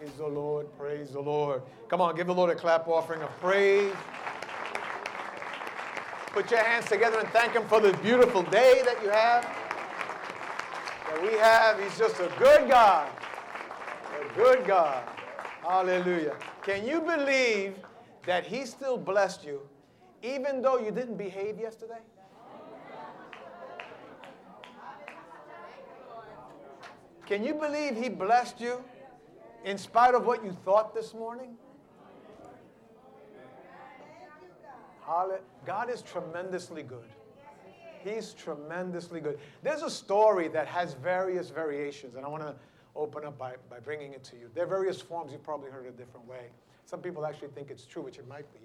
Praise the Lord. Praise the Lord. Come on, give the Lord a clap offering of praise. Put your hands together and thank Him for the beautiful day that you have. That we have. He's just a good God. A good God. Hallelujah. Can you believe that He still blessed you even though you didn't behave yesterday? Can you believe He blessed you in spite of what you thought this morning? God is tremendously good. He's tremendously good. There's a story that has various variations, and I want to open up by, by bringing it to you. There are various forms. You've probably heard it a different way. Some people actually think it's true, which it might be.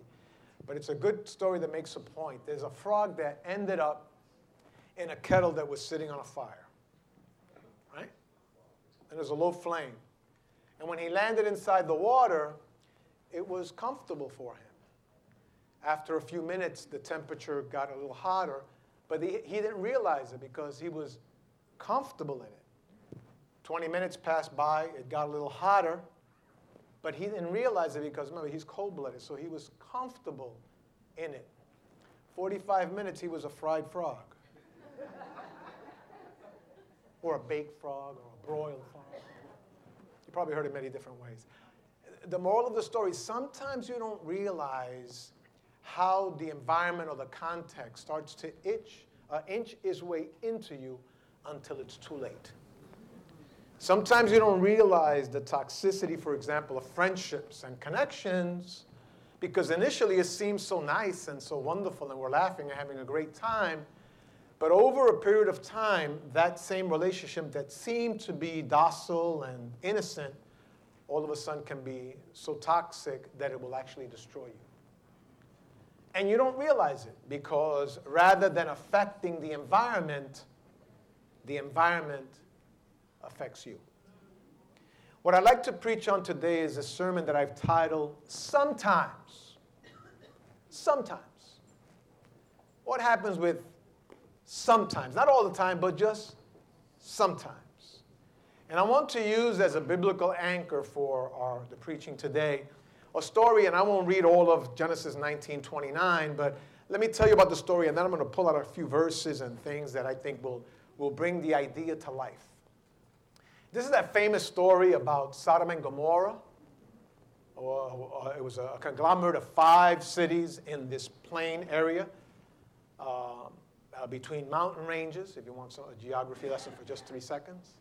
But it's a good story that makes a point. There's a frog that ended up in a kettle that was sitting on a fire, right? And there's a low flame. And when he landed inside the water, it was comfortable for him. After a few minutes, the temperature got a little hotter, but he, he didn't realize it because he was comfortable in it. 20 minutes passed by, it got a little hotter, but he didn't realize it because remember, he's cold blooded, so he was comfortable in it. 45 minutes, he was a fried frog, or a baked frog, or a broiled frog. Probably heard it many different ways. The moral of the story sometimes you don't realize how the environment or the context starts to itch, uh, inch its way into you until it's too late. Sometimes you don't realize the toxicity, for example, of friendships and connections because initially it seems so nice and so wonderful and we're laughing and having a great time. But over a period of time, that same relationship that seemed to be docile and innocent all of a sudden can be so toxic that it will actually destroy you. And you don't realize it because rather than affecting the environment, the environment affects you. What I'd like to preach on today is a sermon that I've titled Sometimes. Sometimes. What happens with sometimes? Not all the time, but just sometimes. And I want to use as a biblical anchor for our, the preaching today a story, and I won't read all of Genesis 19 29, but let me tell you about the story, and then I'm going to pull out a few verses and things that I think will, will bring the idea to life. This is that famous story about Sodom and Gomorrah. Or, it was a conglomerate of five cities in this plain area uh, uh, between mountain ranges, if you want a geography lesson for just three seconds.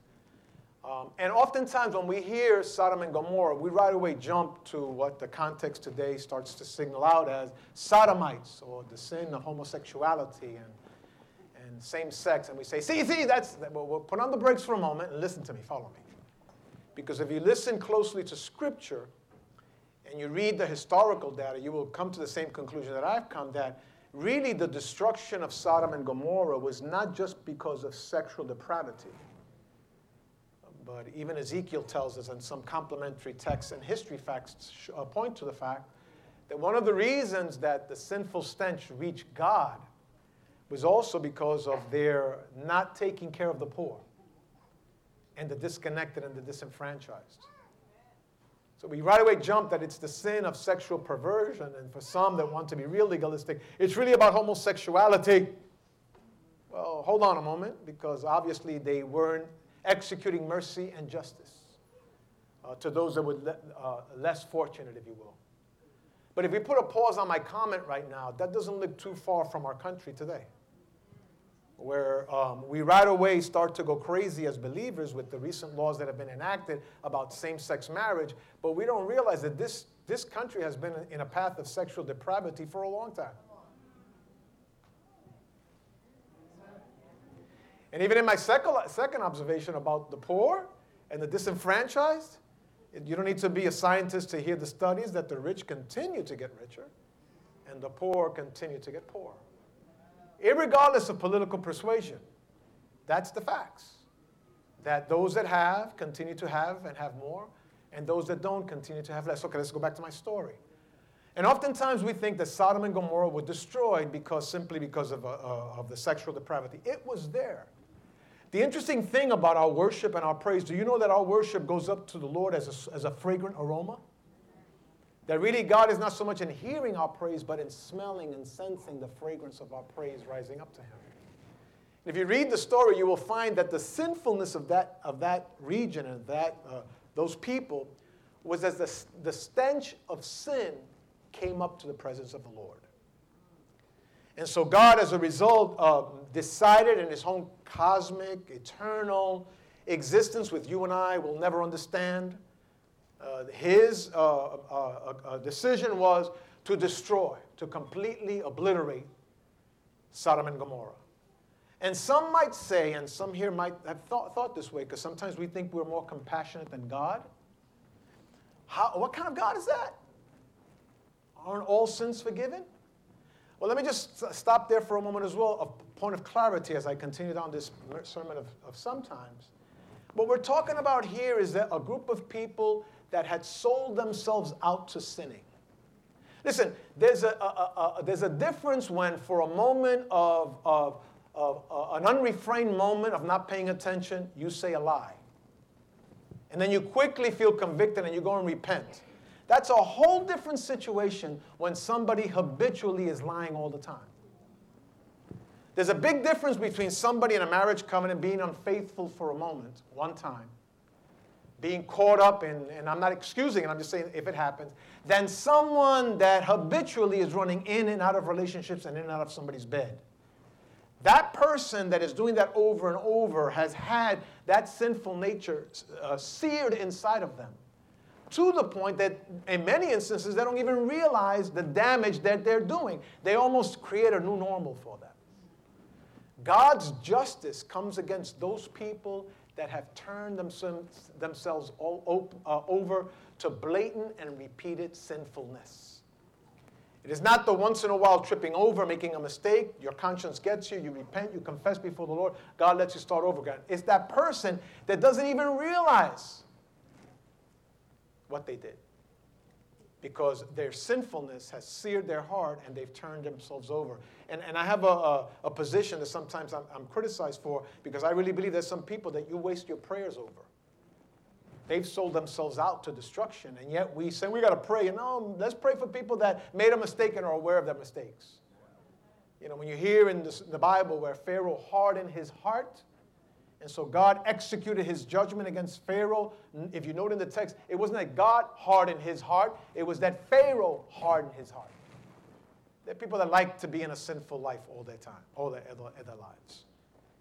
Um, and oftentimes, when we hear Sodom and Gomorrah, we right away jump to what the context today starts to signal out as sodomites or the sin of homosexuality and, and same sex. And we say, see, see, that's, well, we'll put on the brakes for a moment and listen to me, follow me. Because if you listen closely to Scripture and you read the historical data, you will come to the same conclusion that I've come that really the destruction of Sodom and Gomorrah was not just because of sexual depravity but even Ezekiel tells us, and some complementary texts and history facts uh, point to the fact that one of the reasons that the sinful stench reached God was also because of their not taking care of the poor and the disconnected and the disenfranchised. So we right away jump that it's the sin of sexual perversion, and for some that want to be real legalistic, it's really about homosexuality. Well, hold on a moment, because obviously they weren't executing mercy and justice uh, to those that were le- uh, less fortunate, if you will. But if we put a pause on my comment right now, that doesn't look too far from our country today, where um, we right away start to go crazy as believers with the recent laws that have been enacted about same sex marriage, but we don't realize that this, this country has been in a path of sexual depravity for a long time. And even in my second observation about the poor and the disenfranchised, you don't need to be a scientist to hear the studies that the rich continue to get richer and the poor continue to get poorer. Irregardless of political persuasion, that's the facts. That those that have continue to have and have more, and those that don't continue to have less. Okay, let's go back to my story. And oftentimes we think that Sodom and Gomorrah were destroyed because simply because of, uh, uh of the sexual depravity. It was there. The interesting thing about our worship and our praise, do you know that our worship goes up to the Lord as a, as a fragrant aroma? That really God is not so much in hearing our praise, but in smelling and sensing the fragrance of our praise rising up to Him. If you read the story, you will find that the sinfulness of that, of that region and that, uh, those people was as the, the stench of sin came up to the presence of the Lord. And so God, as a result, uh, decided in his own cosmic, eternal existence, with you and I will never understand. Uh, his uh, uh, uh, decision was to destroy, to completely obliterate Sodom and Gomorrah. And some might say, and some here might have thought, thought this way, because sometimes we think we're more compassionate than God. How, what kind of God is that? Aren't all sins forgiven? Well, let me just stop there for a moment as well, a point of clarity as I continue down this sermon of, of sometimes. What we're talking about here is that a group of people that had sold themselves out to sinning. Listen, there's a, a, a, there's a difference when, for a moment of, of, of uh, an unrefrained moment of not paying attention, you say a lie. And then you quickly feel convicted and you go and repent. That's a whole different situation when somebody habitually is lying all the time. There's a big difference between somebody in a marriage covenant being unfaithful for a moment, one time, being caught up in, and I'm not excusing it, I'm just saying if it happens, than someone that habitually is running in and out of relationships and in and out of somebody's bed. That person that is doing that over and over has had that sinful nature uh, seared inside of them to the point that in many instances they don't even realize the damage that they're doing. They almost create a new normal for them. God's justice comes against those people that have turned themselves, all, uh, over to blatant and repeated sinfulness. It is not the once in a while tripping over, making a mistake. Your conscience gets you, you repent, you confess before the Lord. God lets you start over again. It's that person that doesn't even realize what they did because their sinfulness has seared their heart and they've turned themselves over. And, and I have a, a, a position that sometimes I'm, I'm, criticized for because I really believe there's some people that you waste your prayers over. They've sold themselves out to destruction, and yet we say we got to pray. You oh, know, let's pray for people that made a mistake and are aware of their mistakes. You know, when you hear in the Bible where Pharaoh hardened his heart, and so God executed his judgment against Pharaoh. If you note in the text, it wasn't that God hardened his heart, it was that Pharaoh hardened his heart. There are people that like to be in a sinful life all their time, all their, their lives,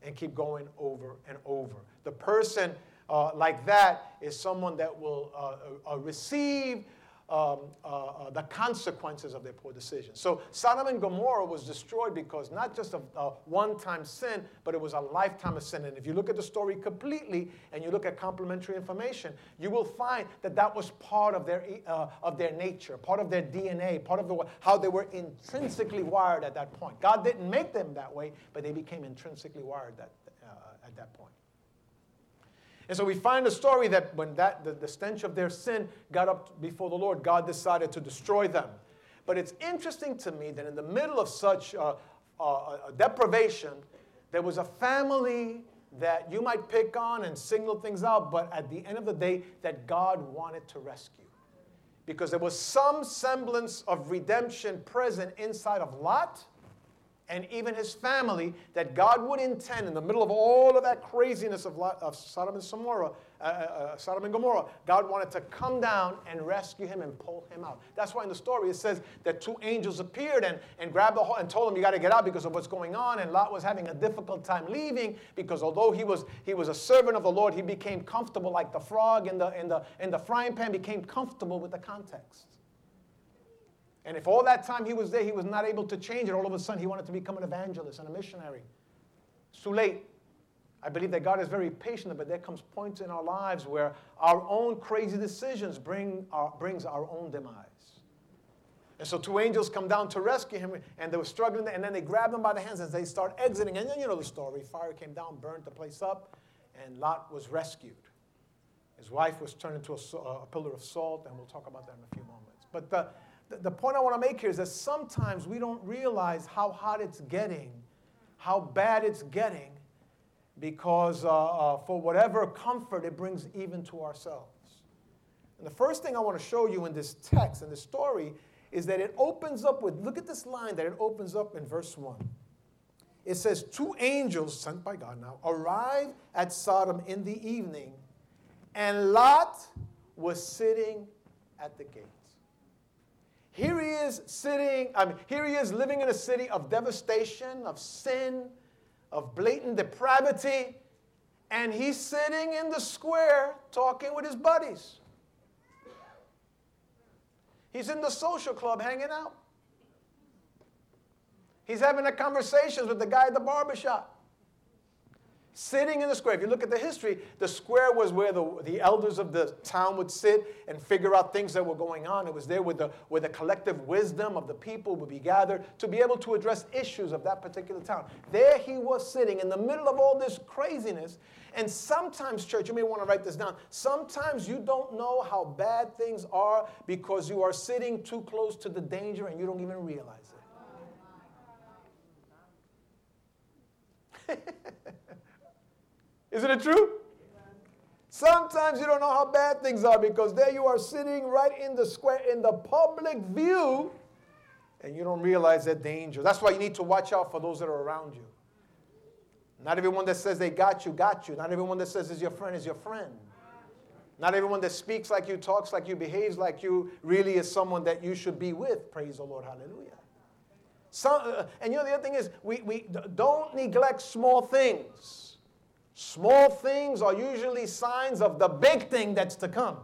and keep going over and over. The person uh, like that is someone that will uh, uh, receive um, uh, uh, the consequences of their poor decisions. So Sodom and Gomorrah was destroyed because not just of a one-time sin, but it was a lifetime of sin. And if you look at the story completely and you look at complementary information, you will find that that was part of their, uh, of their nature, part of their DNA, part of the, how they were intrinsically wired at that point. God didn't make them that way, but they became intrinsically wired that, uh, at that point. And so we find a story that when that, the, the stench of their sin got up before the Lord, God decided to destroy them. But it's interesting to me that in the middle of such a uh, deprivation, there was a family that you might pick on and single things out, but at the end of the day, that God wanted to rescue. Because there was some semblance of redemption present inside of Lot and even his family that God would intend in the middle of all of that craziness of, of Sodom and Gomorrah, uh, uh, uh, Sodom and Gomorrah, God wanted to come down and rescue him and pull him out. That's why in the story it says that two angels appeared and, and grabbed the and told him, You got to get out because of what's going on. And Lot was having a difficult time leaving because although he was, he was a servant of the Lord, he became comfortable like the frog in the, in, the, in the frying pan, became comfortable with the context. And if all that time he was there, he was not able to change it, all of a sudden he wanted to become an evangelist and a missionary. It's too late. I believe that God is very patient, but there comes points in our lives where our own crazy decisions bring our, brings our own demise. And so two angels come down to rescue him, and they were struggling, and then they grab him by the hands as they start exiting. And then you know the story. Fire came down, burned the place up, and Lot was rescued. His wife was turned into a, a pillar of salt, and we'll talk about that in a few moments. But the, the point I want to make here is that sometimes we don't realize how hot it's getting, how bad it's getting, because uh, uh, for whatever comfort it brings even to ourselves. And the first thing I want to show you in this text, in this story, is that it opens up with look at this line that it opens up in verse 1. It says, Two angels sent by God now arrived at Sodom in the evening, and Lot was sitting at the gates. Here he is sitting, I mean, here he is living in a city of devastation, of sin, of blatant depravity, and he's sitting in the square talking with his buddies. He's in the social club hanging out. He's having a conversations with the guy at the barbershop sitting in the square. If you look at the history, the square was where the, the elders of the town would sit and figure out things that were going on. It was there where the, where the collective wisdom of the people would be gathered to be able to address issues of that particular town. There he was sitting in the middle of all this craziness. And sometimes, church, you may want to write this down. Sometimes you don't know how bad things are because you are sitting too close to the danger and you don't even realize it. Isn't it true? Sometimes you don't know how bad things are because there you are sitting right in the square, in the public view, and you don't realize that danger. That's why you need to watch out for those that are around you. Not everyone that says they got you, got you. Not everyone that says is your friend is your friend. Not everyone that speaks like you, talks like you, behaves like you, really is someone that you should be with. Praise the Lord. Hallelujah. Some, uh, and you know, the other thing is, we, we don't neglect small things. Small things are usually signs of the big thing that's to come.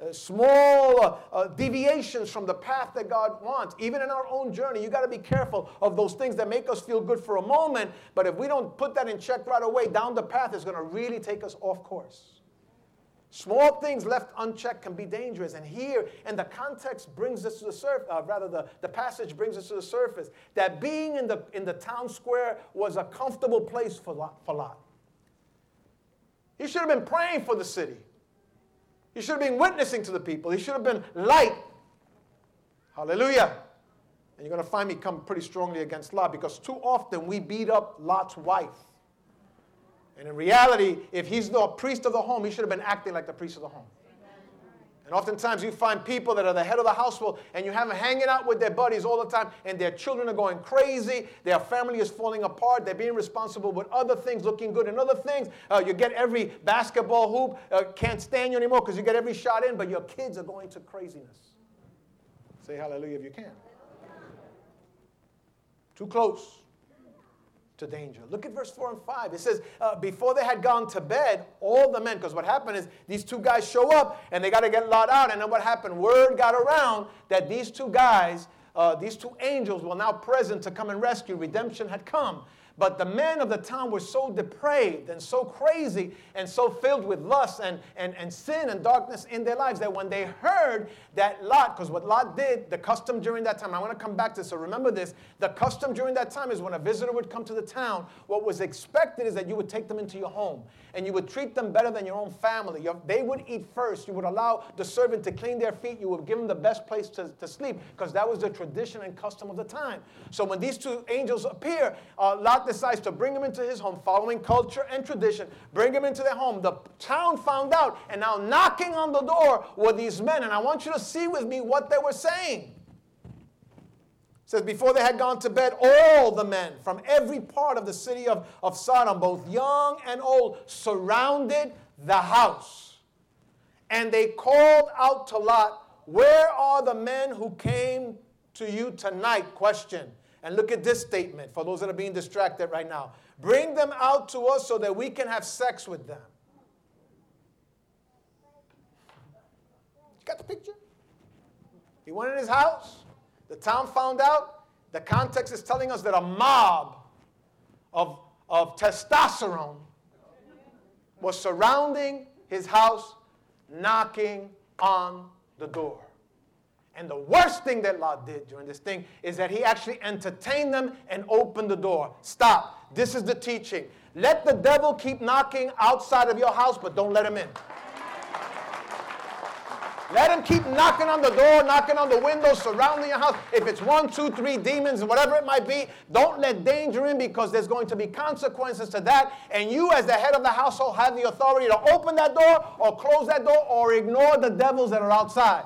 Uh, small uh, uh, deviations from the path that God wants. Even in our own journey, you got to be careful of those things that make us feel good for a moment, but if we don't put that in check right away, down the path is going to really take us off course. Small things left unchecked can be dangerous. And here, and the context brings us to the surface, uh, rather, the, the passage brings us to the surface that being in the, in the town square was a comfortable place for Lot. For Lot. He should have been praying for the city. He should have been witnessing to the people. He should have been light. Hallelujah. And you're going to find me come pretty strongly against Lot because too often we beat up Lot's wife. And in reality, if he's the priest of the home, he should have been acting like the priest of the home. And oftentimes you find people that are the head of the household and you have them hanging out with their buddies all the time and their children are going crazy, their family is falling apart, they're being responsible with other things, looking good and other things. Uh, you get every basketball hoop, uh, can't stand you anymore because you get every shot in, but your kids are going to craziness. Say hallelujah if you can. Too close to danger. Look at verse 4 and 5. It says, uh, Before they had gone to bed, all the men, because what happened is these two guys show up and they got to get Lot out. And then what happened? Word got around that these two guys, uh, these two angels, were now present to come and rescue. Redemption had come. But the men of the town were so depraved and so crazy and so filled with lust and, and, and sin and darkness in their lives that when they heard that Lot, because what Lot did, the custom during that time, I want to come back to this, so remember this. The custom during that time is when a visitor would come to the town, what was expected is that you would take them into your home and you would treat them better than your own family. They would eat first. You would allow the servant to clean their feet. You would give them the best place to, to sleep because that was the tradition and custom of the time. So when these two angels appear, uh, Lot decides to bring him into his home, following culture and tradition, bring him into their home. The town found out, and now knocking on the door were these men. And I want you to see with me what they were saying. It says, Before they had gone to bed, all the men from every part of the city of, of Sodom, both young and old, surrounded the house. And they called out to Lot, Where are the men who came to you tonight? Question. And look at this statement for those that are being distracted right now. Bring them out to us so that we can have sex with them. You got the picture? He went in his house. The town found out. The context is telling us that a mob of, of testosterone was surrounding his house, knocking on the door. And the worst thing that Lot did during this thing is that he actually entertained them and opened the door. Stop. This is the teaching. Let the devil keep knocking outside of your house, but don't let him in. Let him keep knocking on the door, knocking on the windows, surrounding your house. If it's one, two, three demons, whatever it might be, don't let danger in because there's going to be consequences to that. And you, as the head of the household, have the authority to open that door or close that door or ignore the devils that are outside.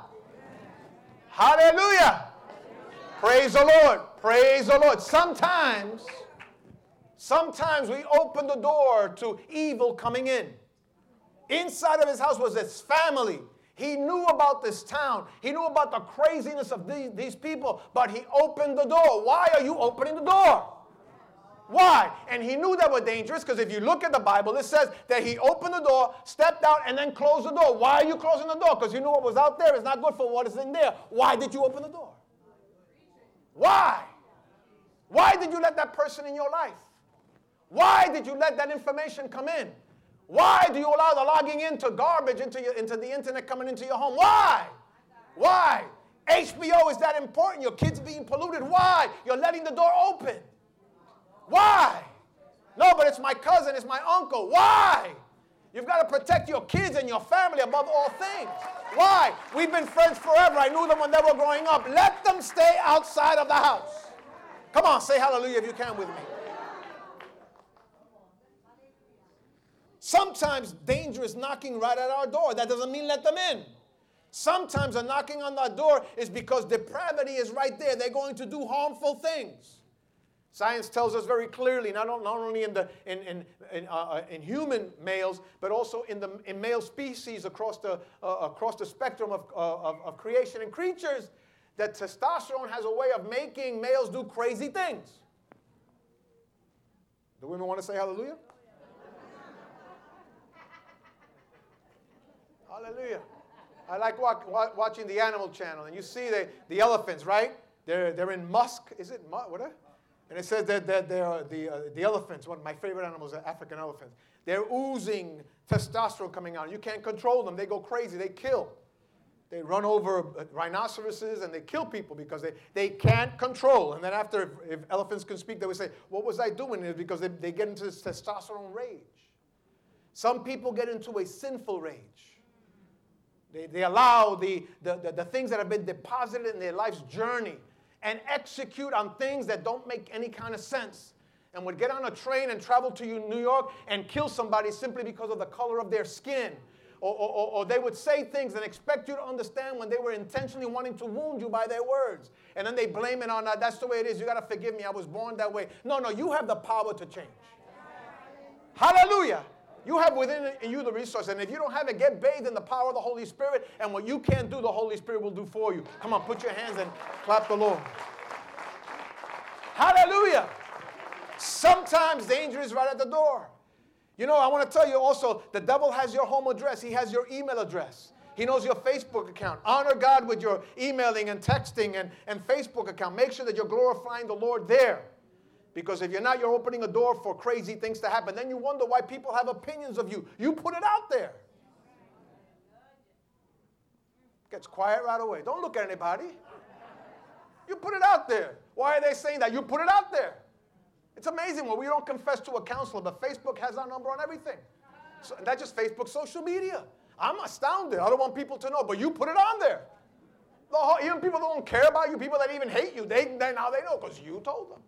Hallelujah. Praise the Lord. Praise the Lord. Sometimes, sometimes we open the door to evil coming in. Inside of his house was his family. He knew about this town. He knew about the craziness of these, these people, but he opened the door. Why are you opening the door? Why? And he knew that were dangerous because if you look at the Bible, it says that he opened the door, stepped out, and then closed the door. Why are you closing the door? Because you knew what was out there is not good for what is in there. Why did you open the door? Why? Why did you let that person in your life? Why did you let that information come in? Why do you allow the logging into garbage into, your, into the internet coming into your home? Why? Why? HBO is that important. Your kids being polluted. Why? You're letting the door open. Why? No, but it's my cousin, it's my uncle. Why? You've got to protect your kids and your family above all things. Why? We've been friends forever. I knew them when they were growing up. Let them stay outside of the house. Come on, say hallelujah if you can with me. Sometimes danger is knocking right at our door. That doesn't mean let them in. Sometimes a knocking on that door is because depravity is right there. They're going to do harmful things. Science tells us very clearly, not, not only in, the, in, in, in, uh, uh, in human males, but also in, the, in male species across the, uh, across the spectrum of, uh, of, of creation and creatures, that testosterone has a way of making males do crazy things. Do women want to say hallelujah? Hallelujah. I like walk, watching the Animal Channel, and you see the, the elephants, right? They're, they're in musk. Is it musk? What? Are, and it says that, that they're the, uh, the elephants, one of my favorite animals are African elephants. They're oozing testosterone coming out. You can't control them. They go crazy. They kill. They run over uh, rhinoceroses and they kill people because they, they can't control. And then after, if, if elephants can speak, they would say, what was I doing? It's because they, they get into this testosterone rage. Some people get into a sinful rage. They, they allow the, the, the, the things that have been deposited in their life's journey and execute on things that don't make any kind of sense and would get on a train and travel to New York and kill somebody simply because of the color of their skin. Or, or, or, they would say things and expect you to understand when they were intentionally wanting to wound you by their words. And then they blame it on that. That's the way it is. You got to forgive me. I was born that way. No, no, you have the power to change. Hallelujah. You have within you the resource. And if you don't have it, get bathed in the power of the Holy Spirit. And what you can't do, the Holy Spirit will do for you. Come on, put your hands and clap the Lord. Hallelujah. Sometimes danger is right at the door. You know, I want to tell you also the devil has your home address, he has your email address. He knows your Facebook account. Honor God with your emailing and texting and, and Facebook account. Make sure that you're glorifying the Lord there. Because if you're not, you're opening a door for crazy things to happen. Then you wonder why people have opinions of you. You put it out there. Gets quiet right away. Don't look at anybody. You put it out there. Why are they saying that? You put it out there. It's amazing when we don't confess to a counselor, but Facebook has our number on everything. So, not just Facebook, social media. I'm astounded. I don't want people to know, but you put it on there. The whole, even people that don't care about you, people that even hate you, they, they now they know because you told them.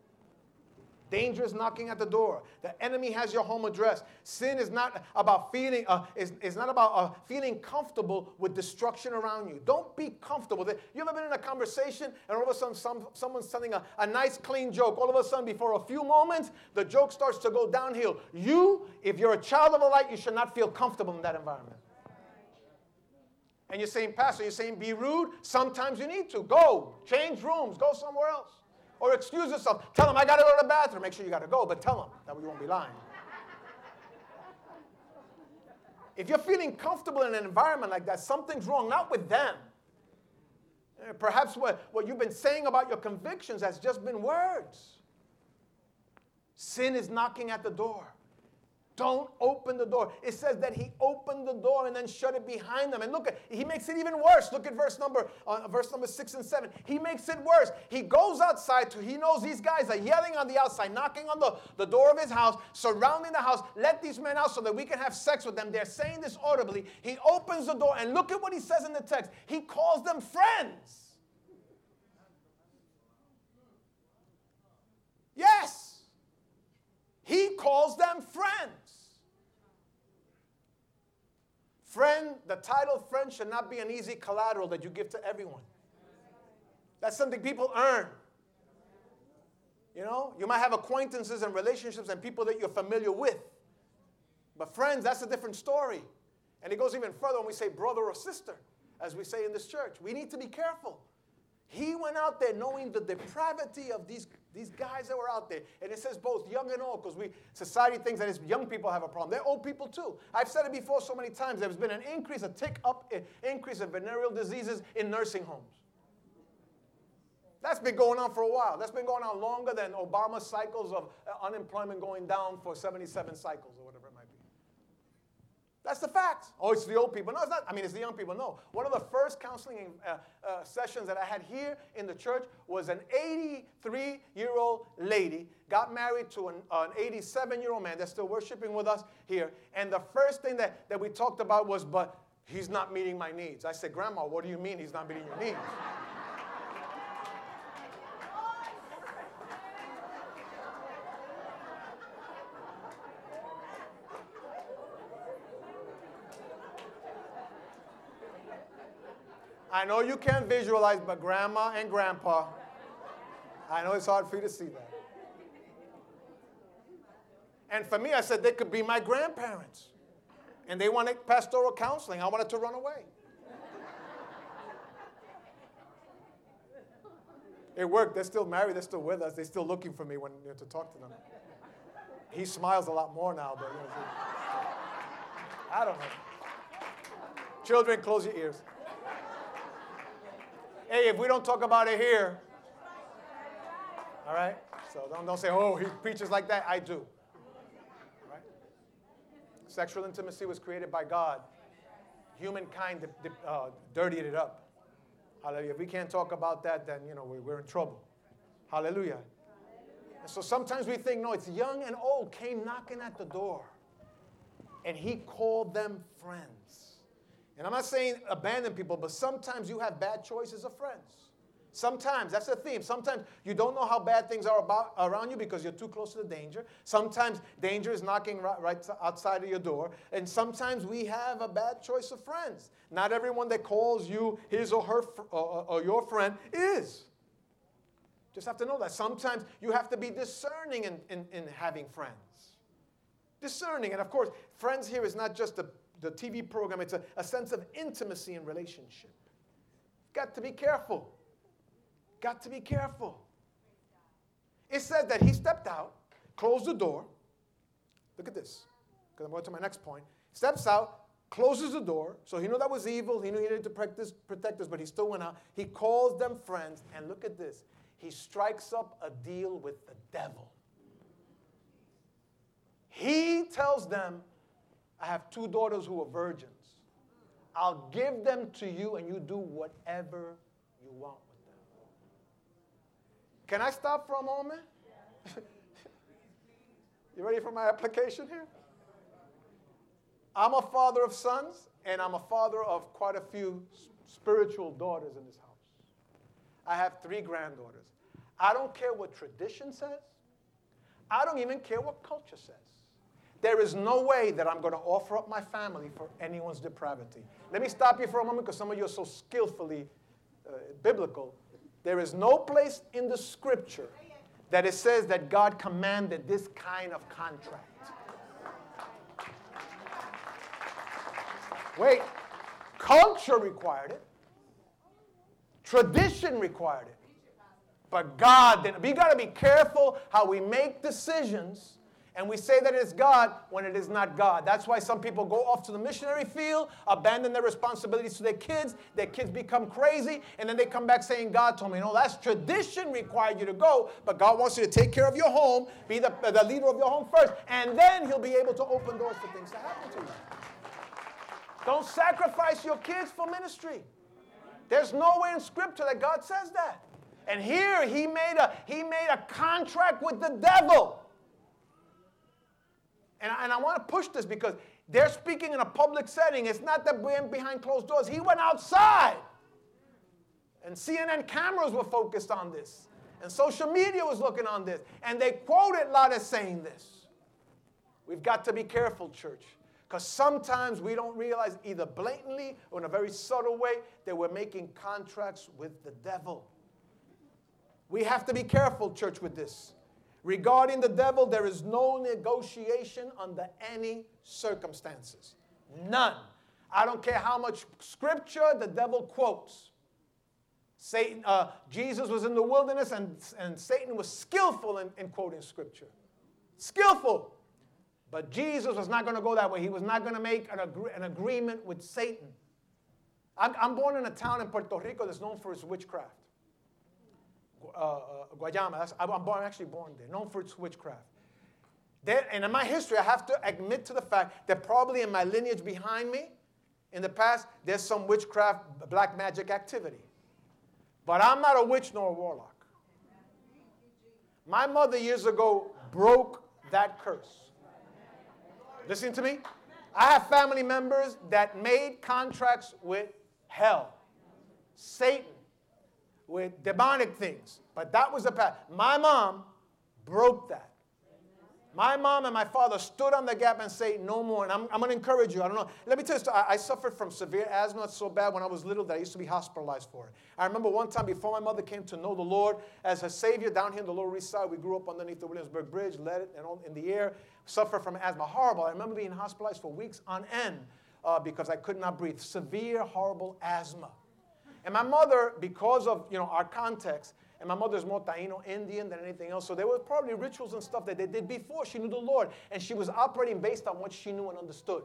Danger is knocking at the door. The enemy has your home address. Sin is not about feeling uh, is, is not about uh, feeling comfortable with destruction around you. Don't be comfortable. You ever been in a conversation and all of a sudden some, someone's telling a, a nice clean joke. All of a sudden, before a few moments, the joke starts to go downhill. You, if you're a child of the light, you should not feel comfortable in that environment. And you're saying, Pastor, you're saying be rude. Sometimes you need to. Go, change rooms, go somewhere else. Or excuse yourself. Tell them, I got to go to the bathroom. Make sure you got to go, but tell them. That way you won't be lying. If you're feeling comfortable in an environment like that, something's wrong, not with them. Eh, perhaps what, what you've been saying about your convictions has just been words. Sin is knocking at the door. Don't open the door. It says that he opened the door and then shut it behind them. And look at he makes it even worse. Look at verse number uh, verse number six and seven. He makes it worse. He goes outside to he knows these guys are yelling on the outside, knocking on the, the door of his house, surrounding the house. Let these men out so that we can have sex with them. They're saying this audibly. He opens the door and look at what he says in the text. He calls them friends. Yes. He calls them friends. Friend, the title friend should not be an easy collateral that you give to everyone. That's something people earn. You know, you might have acquaintances and relationships and people that you're familiar with. But friends, that's a different story. And it goes even further when we say brother or sister, as we say in this church. We need to be careful. He went out there knowing the depravity of these, these guys that were out there. And it says both young and old, because we society thinks that it's young people have a problem. They're old people too. I've said it before so many times. There's been an increase, a tick up increase of venereal diseases in nursing homes. That's been going on for a while. That's been going on longer than Obama's cycles of uh, unemployment going down for 77 cycles or whatever. That's the facts. Oh, it's the old people. No, it's not. I mean, it's the young people. No. One of the first counseling uh, uh, sessions that I had here in the church was an 83 year old lady got married to an, an 87 year old man that's still worshiping with us here. And the first thing that, that we talked about was, but he's not meeting my needs. I said, Grandma, what do you mean he's not meeting your needs? I know you can't visualize, but grandma and grandpa, I know it's hard for you to see that. And for me, I said they could be my grandparents. And they wanted pastoral counseling. I wanted to run away. It worked. They're still married. They're still with us. They're still looking for me when you know, to talk to them. He smiles a lot more now, but you know, I don't know. Children, close your ears. Hey, if we don't talk about it here, all right? So don't, don't say, oh, he preaches like that. I do. Right? Sexual intimacy was created by God. Humankind uh, dirtied it up. Hallelujah. If we can't talk about that, then, you know, we're in trouble. Hallelujah. And so sometimes we think, no, it's young and old came knocking at the door. And he called them friends. And I'm not saying abandon people, but sometimes you have bad choices of friends. Sometimes, that's the theme. Sometimes you don't know how bad things are about, around you because you're too close to the danger. Sometimes danger is knocking right, right outside of your door. And sometimes we have a bad choice of friends. Not everyone that calls you his or her or, or your friend is. Just have to know that. Sometimes you have to be discerning in, in, in having friends. Discerning. And of course, friends here is not just the the TV program, it's a, a sense of intimacy and relationship. Got to be careful. Got to be careful. It says that he stepped out, closed the door. Look at this, because I'm going to my next point. Steps out, closes the door. So he knew that was evil. He knew he needed to practice, protect us, but he still went out. He calls them friends, and look at this. He strikes up a deal with the devil. He tells them, I have two daughters who are virgins. I'll give them to you and you do whatever you want with them. Can I stop for a moment? you ready for my application here? I'm a father of sons and I'm a father of quite a few spiritual daughters in this house. I have three granddaughters. I don't care what tradition says. I don't even care what culture says. There is no way that I'm going to offer up my family for anyone's depravity. Let me stop you for a moment because some of you are so skillfully uh, biblical. There is no place in the scripture that it says that God commanded this kind of contract. Wait, culture required it, tradition required it, but God didn't. We got to be careful how we make decisions And we say that it's God when it is not God. That's why some people go off to the missionary field, abandon their responsibilities to their kids. Their kids become crazy, and then they come back saying, God told me. No, that's tradition required you to go, but God wants you to take care of your home, be the, the leader of your home first, and then He'll be able to open doors for things to happen to you. Don't sacrifice your kids for ministry. There's nowhere in Scripture that God says that. And here he made a, he made a contract with the devil. And I, and I want to push this because they're speaking in a public setting. It's not that we're behind closed doors. He went outside. And CNN cameras were focused on this. And social media was looking on this. And they quoted Lot as saying this. We've got to be careful, church. Because sometimes we don't realize, either blatantly or in a very subtle way, that we're making contracts with the devil. We have to be careful, church, with this. Regarding the devil, there is no negotiation under any circumstances. None. I don't care how much scripture the devil quotes. Satan, uh, Jesus was in the wilderness and, and Satan was skillful in, in quoting scripture. Skillful. But Jesus was not going to go that way. He was not going to make an, agree- an agreement with Satan. I'm, I'm born in a town in Puerto Rico that's known for its witchcraft uh, uh, Guayama. Born, I'm actually born there, known for its witchcraft. There, and in my history, I have to admit to the fact that probably in my lineage behind me, in the past, there's some witchcraft, black magic activity. But I'm not a witch nor a warlock. My mother years ago broke that curse. Listen to me. I have family members that made contracts with hell, Satan, with demonic things. But that was the path. My mom broke that. My mom and my father stood on the gap and said, No more. And I'm, I'm going to encourage you. I don't know. Let me tell you, I, I suffered from severe asthma so bad when I was little that I used to be hospitalized for it. I remember one time before my mother came to know the Lord as her Savior down here in the Lower East Side, we grew up underneath the Williamsburg Bridge, led it and all in the air, suffered from asthma. Horrible. I remember being hospitalized for weeks on end uh, because I could not breathe. Severe, horrible asthma. And my mother, because of you know our context, and my mother's more Taino Indian than anything else, so there were probably rituals and stuff that they did before she knew the Lord, and she was operating based on what she knew and understood.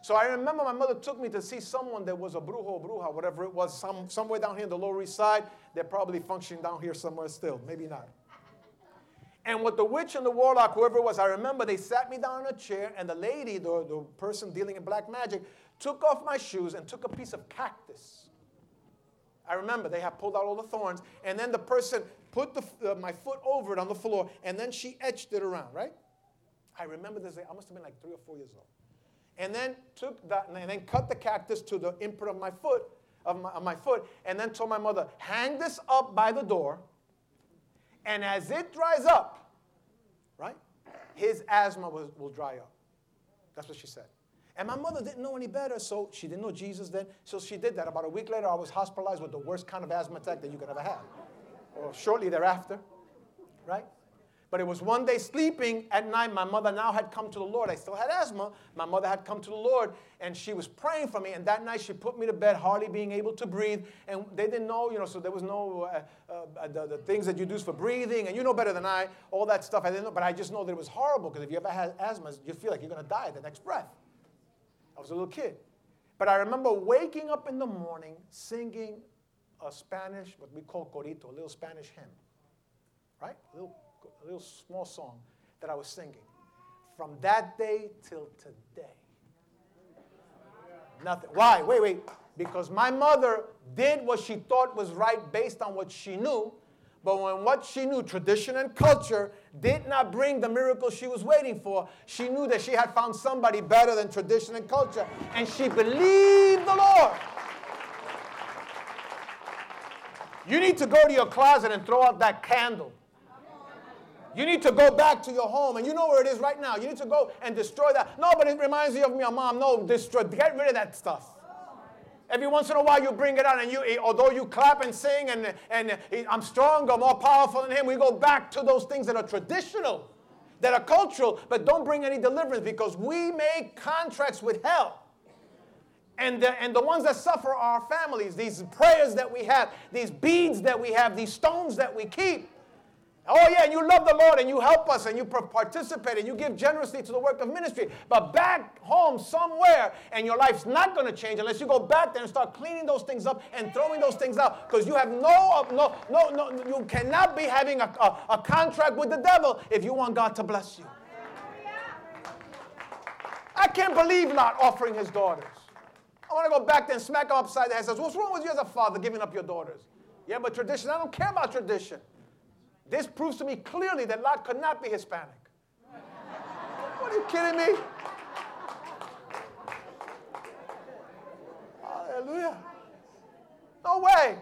So I remember my mother took me to see someone that was a brujo, bruja, whatever it was, some, somewhere down here in the Lower East Side. They're probably functioning down here somewhere still, maybe not. And with the witch and the warlock, whoever it was, I remember they sat me down in a chair, and the lady, the, the person dealing in black magic, took off my shoes and took a piece of cactus I remember they had pulled out all the thorns, and then the person put the, uh, my foot over it on the floor, and then she etched it around, right? I remember this, I must have been like three or four years old. And then took that, and then cut the cactus to the imprint of my foot, of my, of my foot, and then told my mother, hang this up by the door, and as it dries up, right, his asthma will, will dry up. That's what she said. And my mother didn't know any better, so she didn't know Jesus then. So she did that. About a week later, I was hospitalized with the worst kind of asthma attack that you could ever have, or shortly thereafter, right? But it was one day sleeping at night. My mother now had come to the Lord. I still had asthma. My mother had come to the Lord, and she was praying for me. And that night, she put me to bed, hardly being able to breathe. And they didn't know, you know, so there was no uh, uh, the, the, things that you do for breathing. And you know better than I, all that stuff. I didn't know, but I just know that it was horrible because if you ever had asthma, you feel like you're going to die the next breath. I was a little kid. But I remember waking up in the morning singing a Spanish, what we call corito, a little Spanish hymn, right? A little, a little small song that I was singing. From that day till today. Nothing. Why? Wait, wait. Because my mother did what she thought was right based on what she knew, but when what she knew, tradition and culture, did not bring the miracle she was waiting for, she knew that she had found somebody better than tradition and culture. And she believed the Lord. You need to go to your closet and throw out that candle. You need to go back to your home, and you know where it is right now. You need to go and destroy that. No, but it reminds you of me, mom. No, destroy. Get rid of that stuff. Every once in a while, you bring it out, and you, eh, although you clap and sing, and, and eh, I'm stronger, more powerful than him, we go back to those things that are traditional, that are cultural, but don't bring any deliverance because we make contracts with hell. And the, and the ones that suffer are our families, these prayers that we have, these beads that we have, these stones that we keep. Oh, yeah, and you love the Lord and you help us and you participate and you give generously to the work of ministry. But back home somewhere, and your life's not going to change unless you go back there and start cleaning those things up and throwing those things out because you have no, no, no, no, you cannot be having a, a, a contract with the devil if you want God to bless you. I can't believe Lot offering his daughters. I want to go back there and smack him upside the head says, What's wrong with you as a father giving up your daughters? Yeah, but tradition, I don't care about tradition. This proves to me clearly that Lot could not be Hispanic. what are you kidding me? Hallelujah. No way.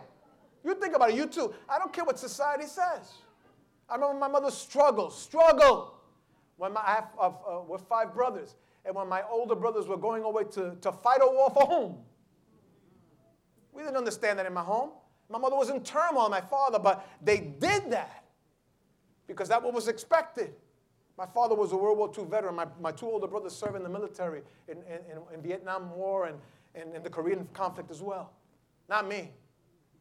You think about it, you too. I don't care what society says. I remember my mother struggled, struggled. When my, I have, uh, uh, we're five brothers, and when my older brothers were going away to, to fight a war for home, we didn't understand that in my home. My mother was in turmoil, my father, but they did that because that what was expected. My father was a World War II veteran. My, my two older brothers served in the military in, in, in Vietnam War and, and in the Korean conflict as well. Not me.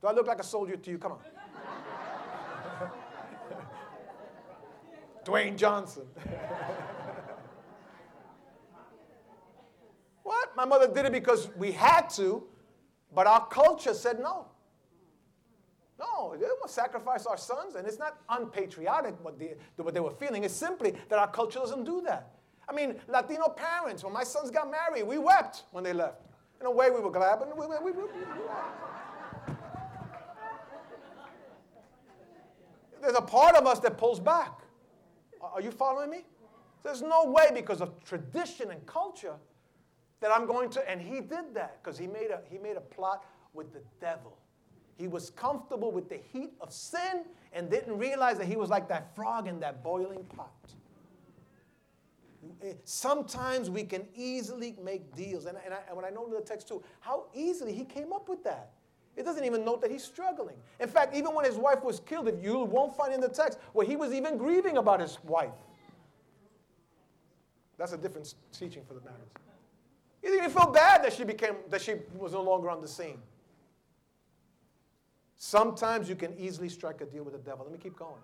Do I look like a soldier to you? Come on. Dwayne Johnson. what? My mother did it because we had to, but our culture said no. No, they want to sacrifice our sons, and it's not unpatriotic what they, what they were feeling. It's simply that our culture doesn't do that. I mean, Latino parents, when my sons got married, we wept when they left. In a way, we were glad, but we, we, we, we There's a part of us that pulls back. Are you following me? There's no way because of tradition and culture that I'm going to, and he did that because he made a he made a plot with the devil. He was comfortable with the heat of sin and didn't realize that he was like that frog in that boiling pot. Eh, sometimes we can easily make deals. And, and, I, and when I know the text too, how easily he came up with that. It doesn't even note that he's struggling. In fact, even when his wife was killed, if you won't find in the text where he was even grieving about his wife. That's a different teaching for the marriage. He didn't even feel bad that she became that she was no longer on the scene. Sometimes you can easily strike a deal with the devil. Let me keep going.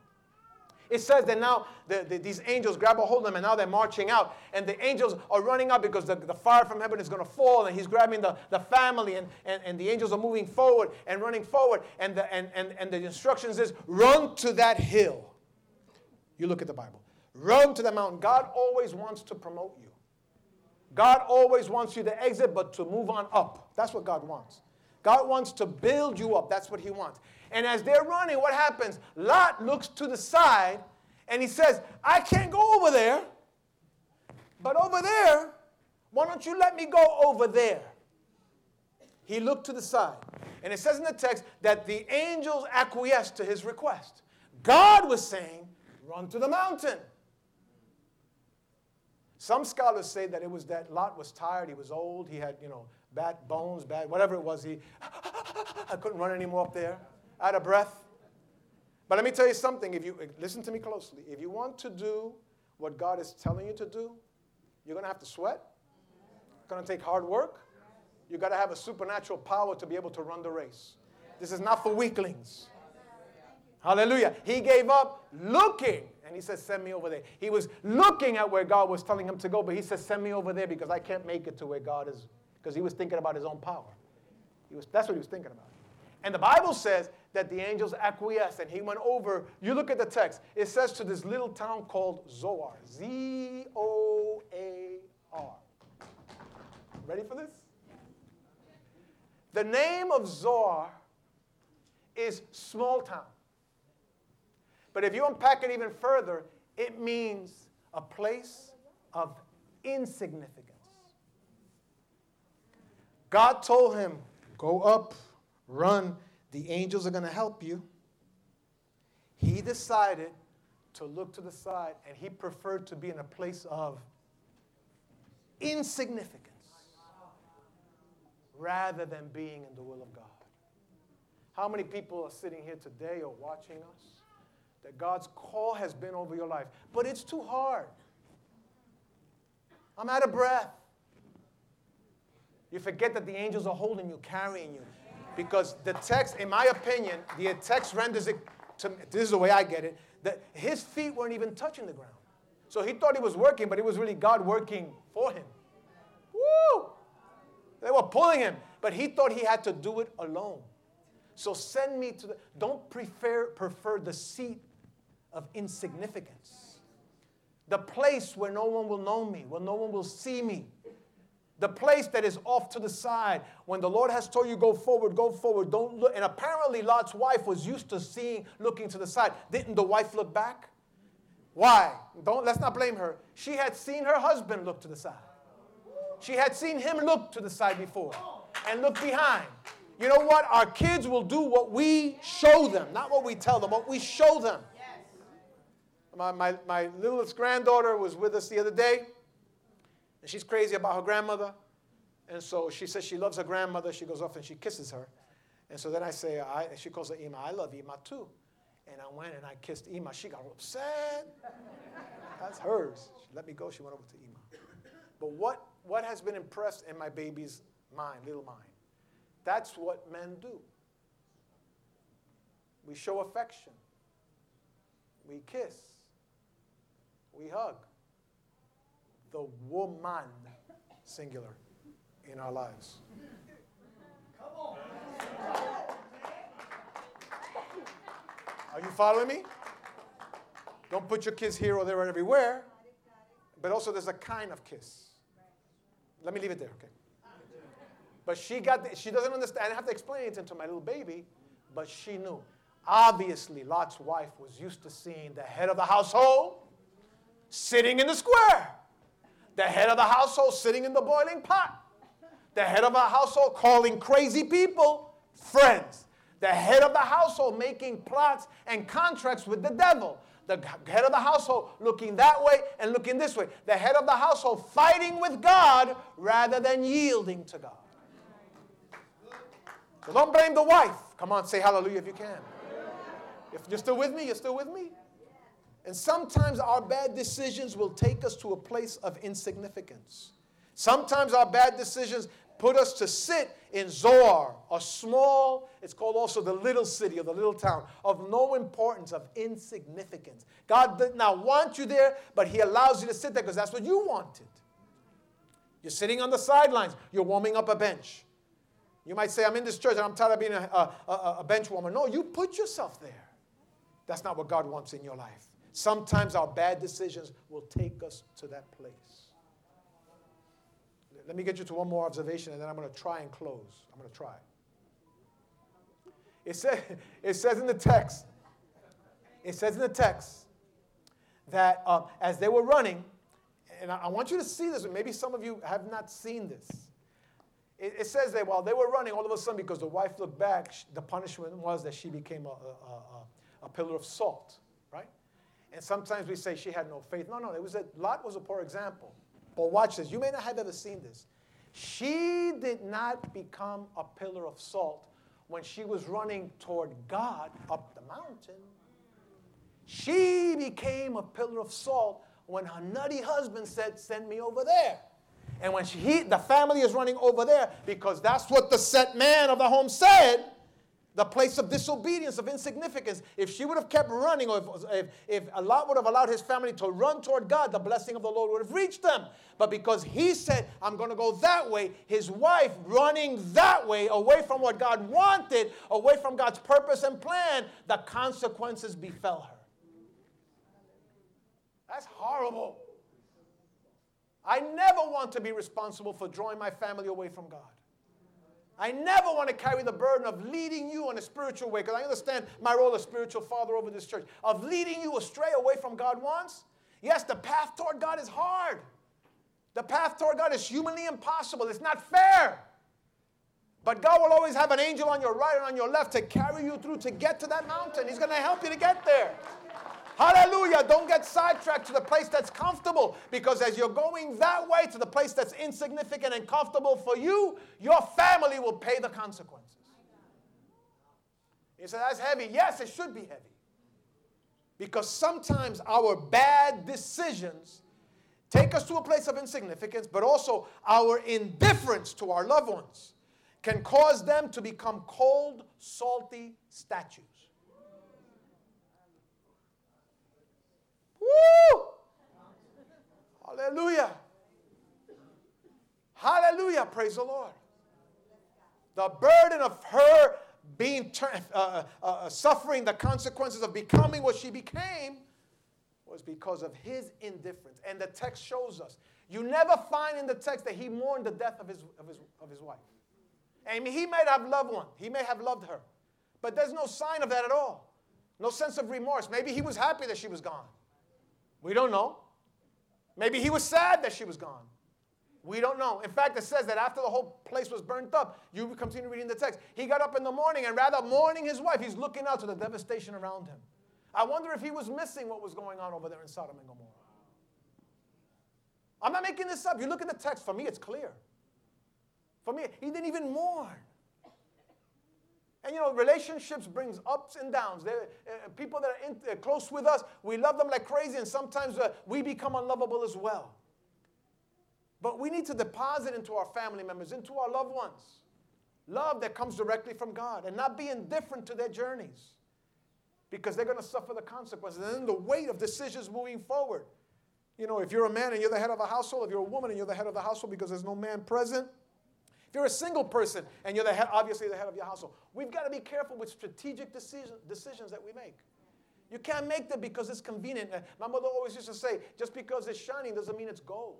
It says that now the, the, these angels grab a hold of them and now they're marching out. And the angels are running out because the, the fire from heaven is going to fall. And he's grabbing the, the family and, and, and the angels are moving forward and running forward. And the, and, and, and the instructions is run to that hill. You look at the Bible. Run to the mountain. God always wants to promote you. God always wants you to exit, but to move on up. That's what God wants. God wants to build you up. That's what He wants. And as they're running, what happens? Lot looks to the side and he says, I can't go over there, but over there, why don't you let me go over there? He looked to the side. And it says in the text that the angels acquiesced to his request. God was saying, run to the mountain. Some scholars say that it was that Lot was tired, he was old, he had, you know, bad bones, bad, whatever it was. He, I couldn't run anymore up there, out of breath. But let me tell you something. If you eh, listen to me closely, if you want to do what God is telling you to do, you're going to have to sweat. It's going to take hard work. You got to have a supernatural power to be able to run the race. This is not for weaklings. Hallelujah. He gave up looking, and he says, Send me over there. He was looking at where God was telling him to go, but he says, Send me over there because I can't make it to where God is because he was thinking about his own power. He was, that's what he was thinking about. And the Bible says that the angels acquiesced and he went over. You look at the text, it says to this little town called Zoar. Z O A R. Ready for this? The name of Zoar is small town. But if you unpack it even further, it means a place of insignificance. God told him, Go up, run. The angels are going to help you. He decided to look to the side and he preferred to be in a place of insignificance rather than being in the will of God. How many people are sitting here today or watching us that God's call has been over your life, but it's too hard? I'm out of breath. You forget that the angels are holding you, carrying you. Because the text, in my opinion, the text renders it to me, this is the way I get it. that his feet weren't even touching the ground. So he thought he was working, but it was really God working for him. Woo! They were pulling him, but he thought he had to do it alone. So send me to the, don't prefer, prefer the seat of insignificance. The place where no one will know me, where no one will see me. The place that is off to the side. When the Lord has told you, go forward, go forward, don't look. And apparently, Lot's wife was used to seeing, looking to the side. Didn't the wife look back? Why? Don't, let's not blame her. She had seen her husband look to the side. She had seen him look to the side before and look behind. You know what? Our kids will do what we show them, not what we tell them, what we show them. My, my, my littlest granddaughter was with us the other day, and she's crazy about her grandmother. And so she says she loves her grandmother. She goes off and she kisses her. And so then I say, I, she calls her Ima, I love Ima too. And I went and I kissed Ima. She got upset. That's hers. She let me go. She went over to Ima. But what, what has been impressed in my baby's mind, little mind? That's what men do. We show affection. We kiss. We hug. The woman, singular, in our lives. Come on. Are you following me? Don't put your kiss here or there or everywhere. But also, there's a kind of kiss. Let me leave it there, okay? But she got, the, she doesn't understand. I have to explain it to my little baby, but she knew. Obviously, Lot's wife was used to seeing the head of the household sitting in the square, the head of the household sitting in the boiling pot, the head of a household calling crazy people friends, the head of the household making plots and contracts with the devil, the head of the household looking that way and looking this way, the head of the household fighting with God rather than yielding to God. So don't blame the wife. Come on, say hallelujah if you can. If you're still with me, you're still with me? And sometimes our bad decisions will take us to a place of insignificance. Sometimes our bad decisions put us to sit in Zoar, a small, it's called also the little city or the little town, of no importance, of insignificance. God did not want you there, but He allows you to sit there because that's what you wanted. You're sitting on the sidelines, you're warming up a bench. You might say, I'm in this church and I'm tired of being a, a, a, bench warmer. No, you put yourself there. That's not what God wants in your life. Sometimes our bad decisions will take us to that place. Let me get you to one more observation and then I'm going to try and close. I'm going to try. It, say, it says in the text, it says in the text that uh, as they were running, and I, I want you to see this, and maybe some of you have not seen this. It, it, says that while they were running, all of a sudden, because the wife looked back, the punishment was that she became a, a, a, a pillar of salt? And sometimes we say she had no faith. No, no, it was that Lot was a poor example. But watch this. You may not have ever seen this. She did not become a pillar of salt when she was running toward God up the mountain. She became a pillar of salt when her nutty husband said, Send me over there. And when she, he, the family is running over there, because that's what the set man of the home said, the place of disobedience, of insignificance. If she would have kept running, or if, if, if Lot would have allowed his family to run toward God, the blessing of the Lord would have reached them. But because he said, I'm going to go that way, his wife running that way, away from what God wanted, away from God's purpose and plan, the consequences befell her. That's horrible. I never want to be responsible for drawing my family away from God. I never want to carry the burden of leading you in a spiritual way, because I understand my role as spiritual father over this church, of leading you astray away from God once. Yes, the path toward God is hard. The path toward God is humanly impossible. It's not fair. But God will always have an angel on your right and on your left to carry you through to get to that mountain. He's going to help you to get there. Hallelujah. Don't get sidetracked to the place that's comfortable because as you're going that way to the place that's insignificant and comfortable for you, your family will pay the consequences. You say, that's heavy. Yes, it should be heavy. Because sometimes our bad decisions take us to a place of insignificance, but also our indifference to our loved ones can cause them to become cold, salty statues. Woo! Hallelujah. Hallelujah. Praise the Lord. The burden of her being uh, uh, uh, suffering the consequences of becoming what she became was because of his indifference. And the text shows us. You never find in the text that he mourned the death of his, of his, of his wife. And he might have loved one, he may have loved her. But there's no sign of that at all. No sense of remorse. Maybe he was happy that she was gone. We don't know. Maybe he was sad that she was gone. We don't know. In fact, it says that after the whole place was burnt up, you continue reading the text. He got up in the morning and rather mourning his wife, he's looking out to the devastation around him. I wonder if he was missing what was going on over there in Sodom and Gomorrah. I'm not making this up. You look at the text, for me, it's clear. For me, he didn't even mourn. And you know, relationships brings ups and downs. Uh, people that are in, uh, close with us, we love them like crazy, and sometimes uh, we become unlovable as well. But we need to deposit into our family members, into our loved ones, love that comes directly from God and not be indifferent to their journeys because they're going to suffer the consequences. And then the weight of decisions moving forward. You know, if you're a man and you're the head of a household, if you're a woman and you're the head of the household because there's no man present, you're a single person and you're the head, obviously the head of your household, we've got to be careful with strategic decision, decisions that we make. You can't make them because it's convenient. Uh, my mother always used to say, just because it's shining doesn't mean it's gold.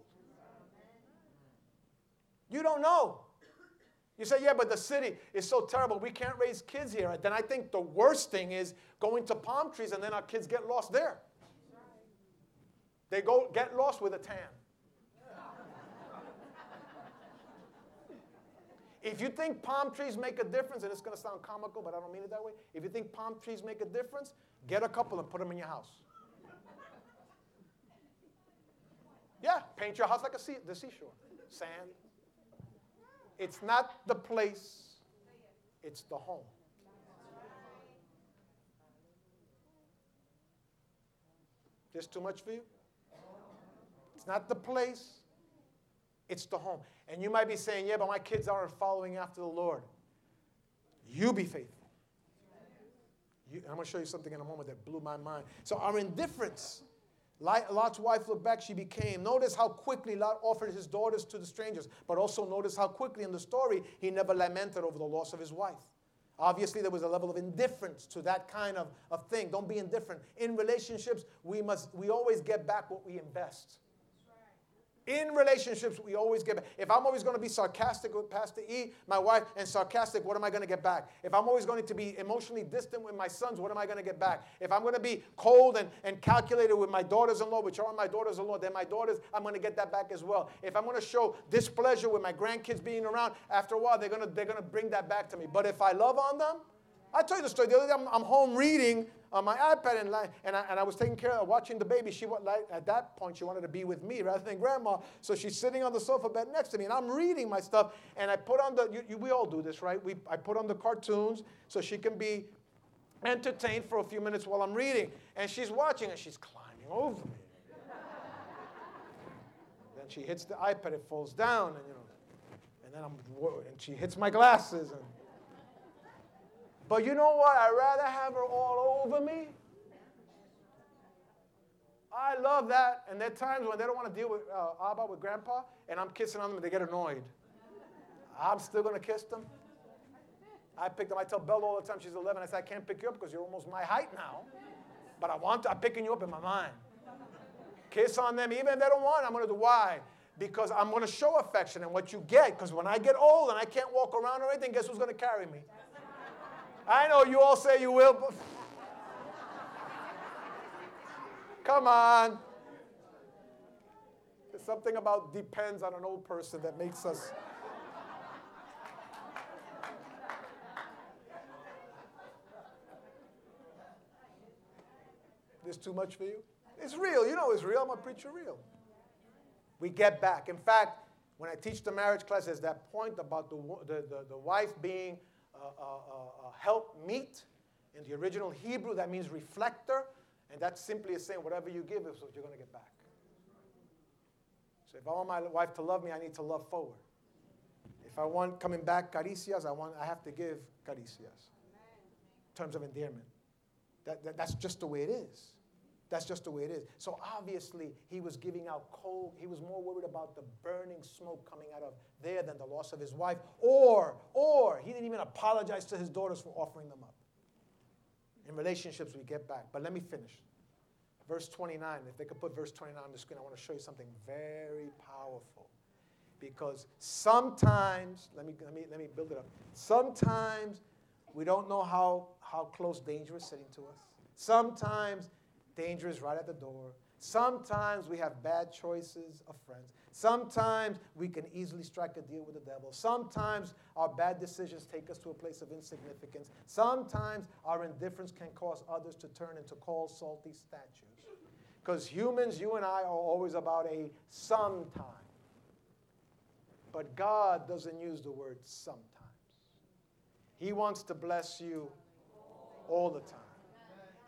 You don't know. You say, yeah, but the city is so terrible. We can't raise kids here. Then I think the worst thing is going to palm trees and then our kids get lost there. They go get lost with a tan. If you think palm trees make a difference, and it's going to sound comical, but I don't mean it that way. If you think palm trees make a difference, get a couple and put them in your house. Yeah, paint your house like a sea, the seashore. Sand, it's not the place, it's the home. There's too much for you? It's not the place, it's the home. And you might be saying, yeah, but my kids aren't following after the Lord. You be faithful. You, I'm going to show you something in a moment that blew my mind. So, our indifference Lot's wife looked back, she became. Notice how quickly Lot offered his daughters to the strangers, but also notice how quickly in the story he never lamented over the loss of his wife. Obviously, there was a level of indifference to that kind of, of thing. Don't be indifferent. In relationships, we must we always get back what we invest. In relationships, we always get back. If I'm always going to be sarcastic with Pastor E, my wife, and sarcastic, what am I going to get back? If I'm always going to be emotionally distant with my sons, what am I going to get back? If I'm going to be cold and, and calculated with my daughters in law, which are my daughters in law, then my daughters, I'm going to get that back as well. If I'm going to show displeasure with my grandkids being around, after a while, they're going to, they're going to bring that back to me. But if I love on them, I tell you the story. The other day, I'm, I'm home reading on my iPad and, and, I, and I was taking care of watching the baby. She like, at that point she wanted to be with me rather than grandma. So she's sitting on the sofa bed next to me, and I'm reading my stuff. And I put on the you, you, we all do this, right? We I put on the cartoons so she can be entertained for a few minutes while I'm reading. And she's watching, and she's climbing over me. then she hits the iPad, it falls down, and you know, and then I'm and she hits my glasses and. But you know what? I'd rather have her all over me. I love that. And there are times when they don't want to deal with uh, Abba, with Grandpa, and I'm kissing on them and they get annoyed. I'm still going to kiss them. I pick them. I tell Bella all the time, she's 11, I say, I can't pick you up because you're almost my height now. But I want to, I'm picking you up in my mind. Kiss on them, even if they don't want, I'm going to do why? Because I'm going to show affection and what you get. Because when I get old and I can't walk around or anything, guess who's going to carry me? I know you all say you will, but come on. There's something about depends on an old person that makes us. There's too much for you? It's real. You know it's real. I'm a preacher real. We get back. In fact, when I teach the marriage class, there's that point about the, the, the, the wife being Uh, uh, uh, help meet. In the original Hebrew, that means reflector, and that simply is saying whatever you give is what you're going to get back. So if I want my wife to love me, I need to love forward. If I want coming back caricias, I, want, I have to give caricias. In terms of endearment. That, that, that's just the way it is. That's just the way it is. So obviously, he was giving out cold. He was more worried about the burning smoke coming out of there than the loss of his wife. Or, or, he didn't even apologize to his daughters for offering them up. In relationships, we get back. But let me finish. Verse 29, if they could put verse 29 on the screen, I want to show you something very powerful. Because sometimes, let me, let me, let me build it up. Sometimes we don't know how, how close danger is sitting to us. Sometimes danger is right at the door. Sometimes we have bad choices of friends. Sometimes we can easily strike a deal with the devil. Sometimes our bad decisions take us to a place of insignificance. Sometimes our indifference can cause others to turn into cold, salty statues. Because humans, you and I, are always about a sometime. But God doesn't use the word sometimes. He wants to bless you all the time.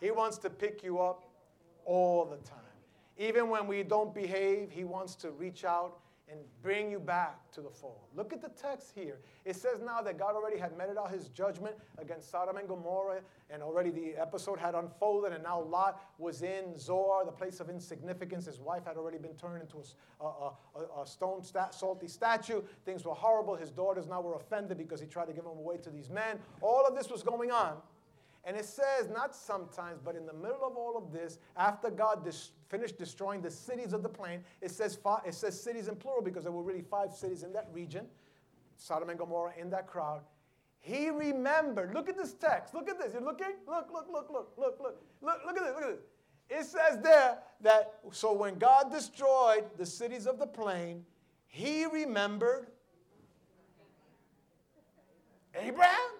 He wants to pick you up all the time. Even when we don't behave, He wants to reach out and bring you back to the fold. Look at the text here. It says now that God already had meted out his judgment against Sodom and Gomorrah, and already the episode had unfolded, and now Lot was in Zoar, the place of insignificance. His wife had already been turned into a, a, a, a stone stat, salty statue. Things were horrible. His daughters now were offended because he tried to give them away to these men. All of this was going on. And it says, not sometimes, but in the middle of all of this, after God dis- finished destroying the cities of the plain, it says, five, it says cities in plural because there were really five cities in that region, Sodom and Gomorrah in that crowd. He remembered. Look at this text. Look at this. You're looking? Look, look, look, look, look, look. Look, look at this. Look at this. It says there that so when God destroyed the cities of the plain, he remembered Abraham.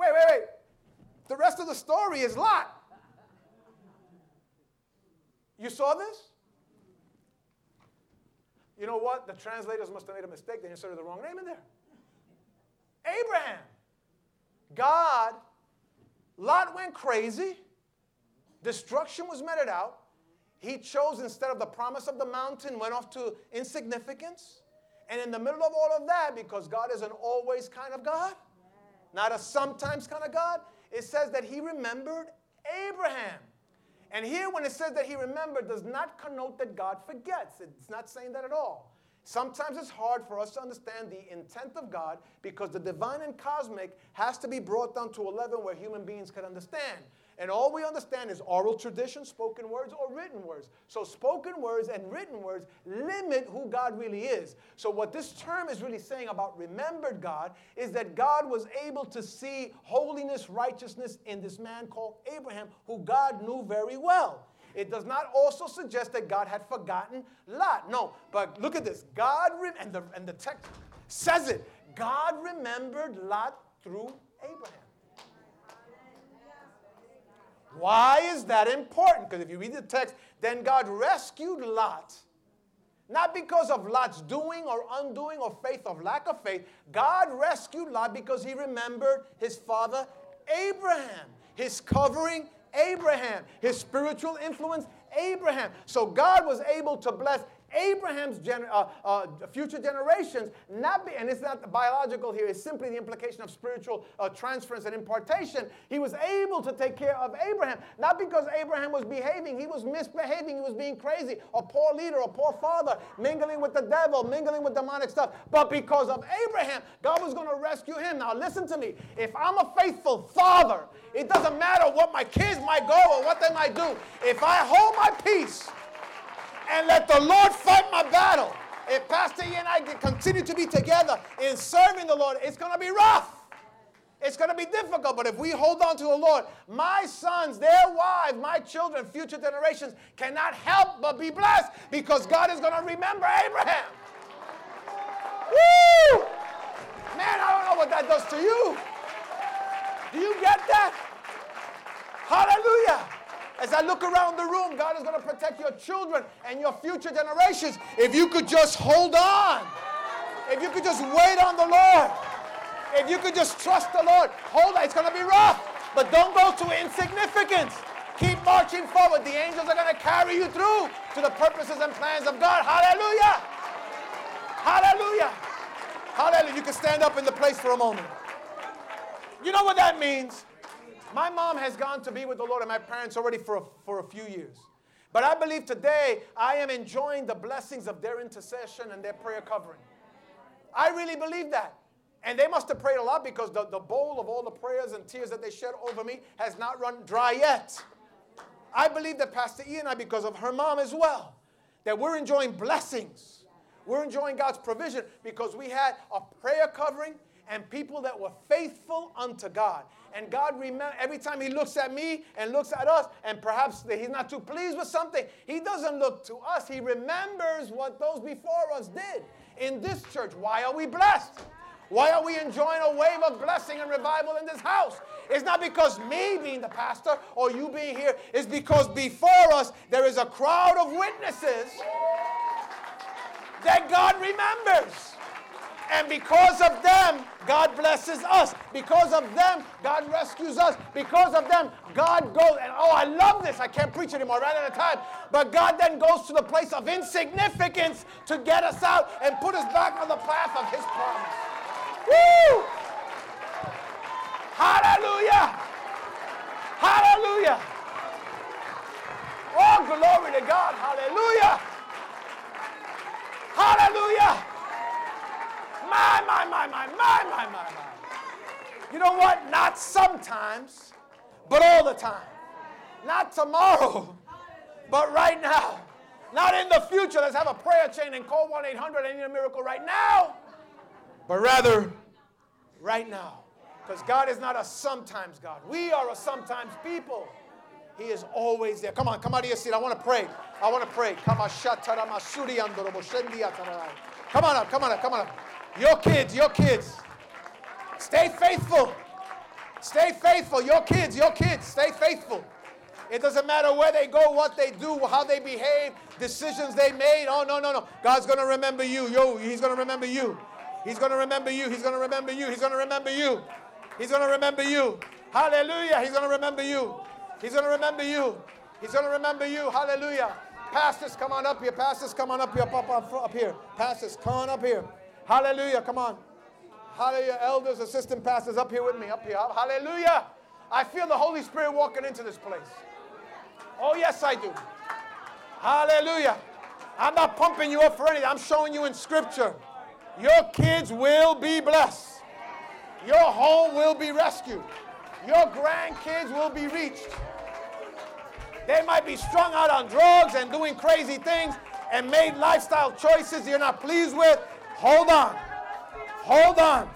Wait, wait, wait. The rest of the story is Lot. You saw this? You know what? The translators must have made a mistake. They inserted the wrong name in there. Abraham. God, Lot went crazy. Destruction was meted out. He chose instead of the promise of the mountain, went off to insignificance. And in the middle of all of that, because God is an always kind of God, not a sometimes kind of God. It says that he remembered Abraham. And here, when it says that he remembered, does not connote that God forgets. It's not saying that at all. Sometimes it's hard for us to understand the intent of God because the divine and cosmic has to be brought down to a level where human beings can understand. And all we understand is oral tradition, spoken words, or written words. So, spoken words and written words limit who God really is. So, what this term is really saying about remembered God is that God was able to see holiness, righteousness in this man called Abraham, who God knew very well. It does not also suggest that God had forgotten Lot. No, but look at this. God, re- and, the, and the text says it God remembered Lot through Abraham. Why is that important? Because if you read the text, then God rescued Lot. Not because of Lot's doing or undoing or faith or lack of faith. God rescued Lot because he remembered his father Abraham, his covering Abraham, his spiritual influence Abraham. So God was able to bless Abraham's gen- uh, uh, future generations, not be, and it's not biological here, it's simply the implication of spiritual uh, transference and impartation. He was able to take care of Abraham, not because Abraham was behaving, he was misbehaving, he was being crazy, a poor leader, a poor father, mingling with the devil, mingling with demonic stuff, but because of Abraham, God was going to rescue him. Now, listen to me. If I'm a faithful father, it doesn't matter what my kids might go or what they might do. If I hold my peace, and let the Lord fight my battle. If Pastor E and I continue to be together in serving the Lord, it's going to be rough. It's going to be difficult, but if we hold on to the Lord, my sons, their wives, my children, future generations cannot help but be blessed because God is going to remember Abraham. Woo! Man, I don't know what that does to you. Do you get that? Hallelujah. As I look around the room, God is going to protect your children and your future generations. If you could just hold on, if you could just wait on the Lord, if you could just trust the Lord, hold on. It's going to be rough, but don't go to insignificance. Keep marching forward. The angels are going to carry you through to the purposes and plans of God. Hallelujah. Hallelujah. Hallelujah. You can stand up in the place for a moment. You know what that means? My mom has gone to be with the Lord and my parents already for a, for a few years. But I believe today I am enjoying the blessings of their intercession and their prayer covering. I really believe that. And they must have prayed a lot because the, the bowl of all the prayers and tears that they shed over me has not run dry yet. I believe that Pastor E and I, because of her mom as well, that we're enjoying blessings. We're enjoying God's provision because we had a prayer covering and people that were faithful unto God. And God remember every time He looks at me and looks at us, and perhaps He's not too pleased with something, He doesn't look to us. He remembers what those before us did in this church. Why are we blessed? Why are we enjoying a wave of blessing and revival in this house? It's not because me being the pastor or you being here, it's because before us there is a crowd of witnesses that God remembers. And because of them, God blesses us. Because of them, God rescues us. Because of them, God goes. And oh, I love this. I can't preach anymore, right at a time. But God then goes to the place of insignificance to get us out and put us back on the path of His promise. Woo! Hallelujah! Hallelujah! Oh, glory to God! Hallelujah! Hallelujah! My, my, my, my, my, my, my, my. You know what? Not sometimes, but all the time. Not tomorrow, but right now. Not in the future. Let's have a prayer chain and call 1 800 I need a miracle right now. But rather, right now. Because God is not a sometimes God. We are a sometimes people. He is always there. Come on, come out of your seat. I want to pray. I want to pray. Come on, come on up, come on up, come on up. Your kids, your kids. Stay faithful. Stay faithful. Your kids, your kids, stay faithful. It doesn't matter where they go, what they do, how they behave, decisions they made. Oh, no, no, no. God's going to remember you. Yo, he's going to remember you. He's going to remember you. He's going to remember you. He's going to remember you. He's going to remember you. Hallelujah. He's going to remember you. He's going to remember you. He's going to remember you. Hallelujah. Pastors, come on up here. Pastors, come on up here. Pop up, up here. Pastors, come on up here. Hallelujah. Come on. Hallelujah. Elders, assistant pastors, up here with me. Up here. Hallelujah. I feel the Holy Spirit walking into this place. Oh, yes, I do. Hallelujah. I'm not pumping you up for anything. I'm showing you in Scripture. Your kids will be blessed. Your home will be rescued. Your grandkids will be reached. They might be strung out on drugs and doing crazy things and made lifestyle choices you're not pleased with. Hold on. Hold on.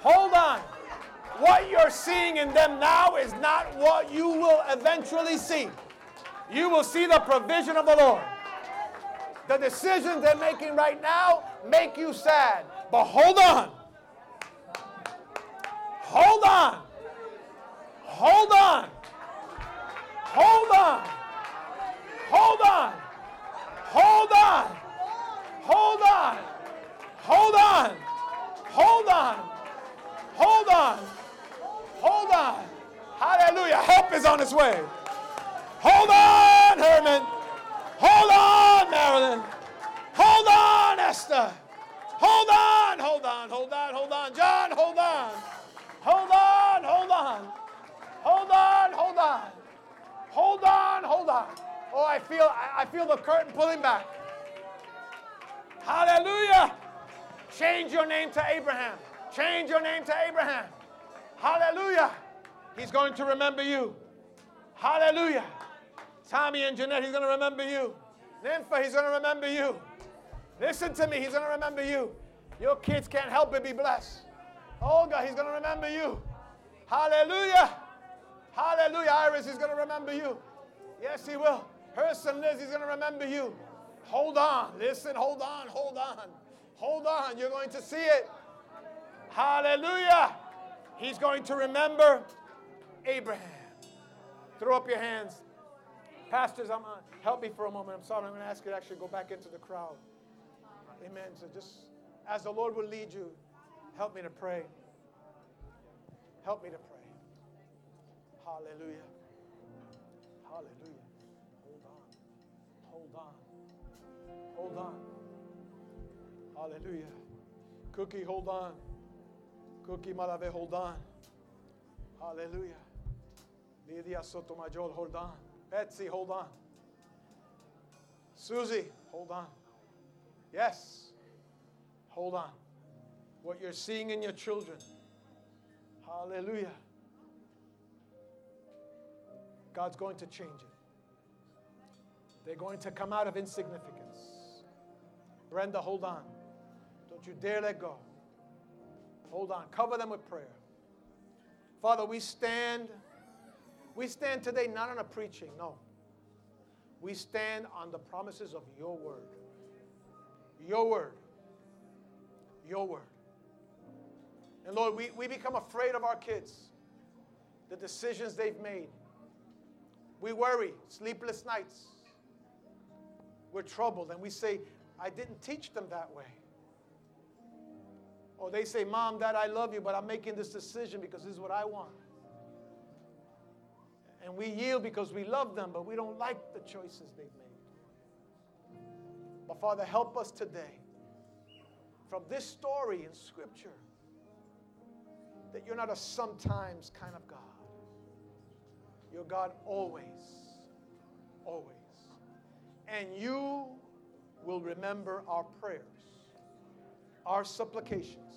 Hold on. What you're seeing in them now is not what you will eventually see. You will see the provision of the Lord. The decisions they're making right now make you sad. But hold on. Hold on. Hold on. Hold on. Hold on. Hold on. Hold on. Hold on. Hold on. Hold on. Hold on. Hallelujah. Help is on its way. Hold on, Herman. Hold on, Marilyn. Hold on, Esther. Hold on, hold on, hold on, hold on. John, hold on. Hold on, hold on. Hold on, hold on. Hold on, hold on. Oh, I feel I feel the curtain pulling back. Hallelujah. Change your name to Abraham. Change your name to Abraham. Hallelujah. He's going to remember you. Hallelujah. Tommy and Jeanette, he's going to remember you. Nympha, he's going to remember you. Listen to me, he's going to remember you. Your kids can't help but be blessed. Oh, Olga, he's going to remember you. Hallelujah. Hallelujah. Iris, he's going to remember you. Yes, he will. Herson Liz, he's going to remember you. Hold on. Listen, hold on, hold on. Hold on. You're going to see it. Hallelujah. He's going to remember Abraham. Throw up your hands. Pastors, I'm, uh, help me for a moment. I'm sorry. I'm going to ask you to actually go back into the crowd. Amen. So just as the Lord will lead you, help me to pray. Help me to pray. Hallelujah. Hallelujah. Hold on. Hold on. Hold on. Hallelujah. Cookie, hold on. Cookie Malave, hold on. Hallelujah. Lydia Sotomayor, hold on. Betsy, hold on. Susie, hold on. Yes, hold on. What you're seeing in your children, hallelujah. God's going to change it. They're going to come out of insignificance. Brenda, hold on. Don't you dare let go. Hold on. Cover them with prayer. Father, we stand. We stand today not on a preaching, no. We stand on the promises of your word. Your word. Your word. And Lord, we, we become afraid of our kids, the decisions they've made. We worry, sleepless nights. We're troubled, and we say, I didn't teach them that way. Or they say, Mom, Dad, I love you, but I'm making this decision because this is what I want. And we yield because we love them, but we don't like the choices they've made. But Father, help us today from this story in Scripture that you're not a sometimes kind of God. You're God always, always. And you will remember our prayers, our supplications,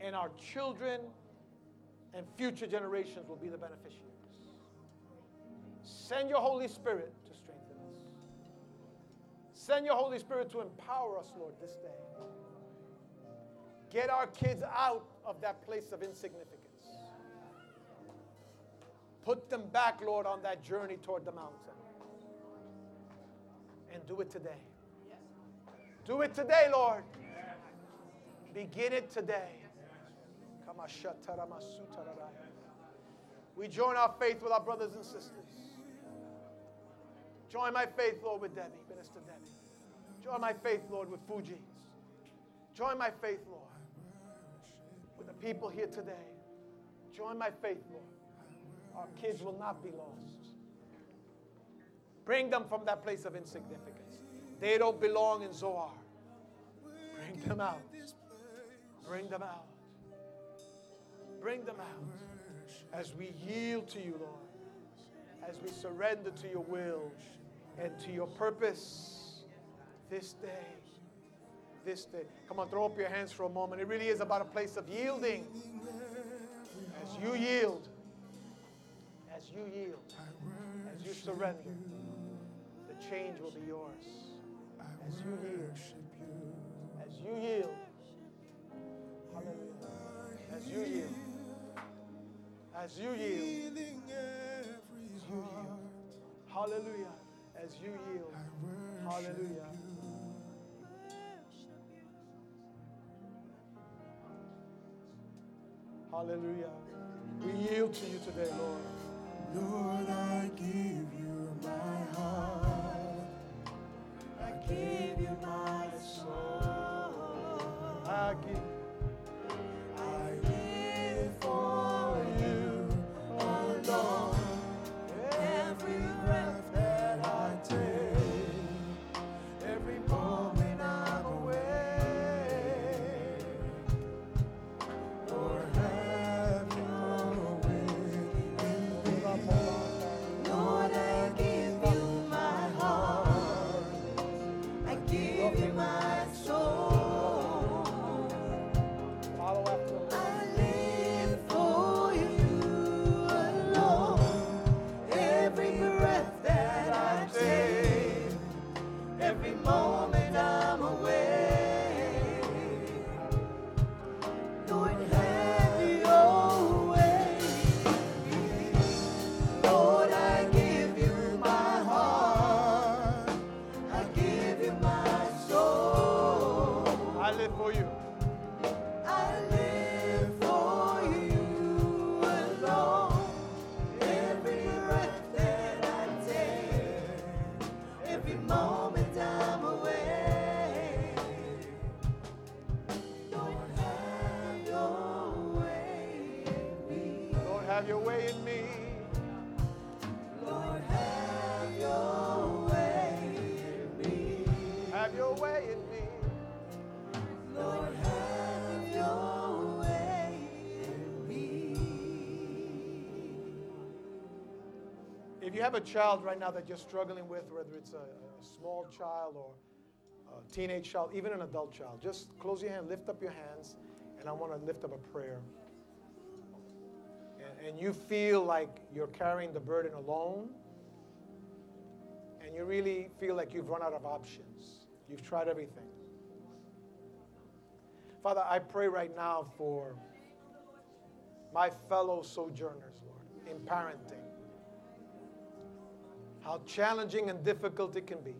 and our children and future generations will be the beneficiaries. Send your Holy Spirit to strengthen us. Send your Holy Spirit to empower us, Lord, this day. Get our kids out of that place of insignificance. Put them back, Lord, on that journey toward the mountain. And do it today. Do it today, Lord. Begin it today. We join our faith with our brothers and sisters. Join my faith, Lord, with Debbie, Minister Debbie. Join my faith, Lord, with Fuji's. Join my faith, Lord, with the people here today. Join my faith, Lord. Our kids will not be lost. Bring them from that place of insignificance. They don't belong in Zoar. Bring them out. Bring them out. Bring them out as we yield to you, Lord, as we surrender to your will and to your purpose this day. This day. Come on, throw up your hands for a moment. It really is about a place of yielding. As you yield, as you yield, as you surrender, the change will be yours. As you yield, as you yield, hallelujah, as you yield, as you yield, as you yield, hallelujah, as you yield, hallelujah. Hallelujah. We yield to you today, Lord. Lord, I give you my heart. I give you my soul. I give. Have a child right now that you're struggling with, whether it's a, a small child or a teenage child, even an adult child, just close your hand, lift up your hands, and I want to lift up a prayer. And, and you feel like you're carrying the burden alone, and you really feel like you've run out of options. You've tried everything. Father, I pray right now for my fellow sojourners, Lord, in parenting. How challenging and difficult it can be.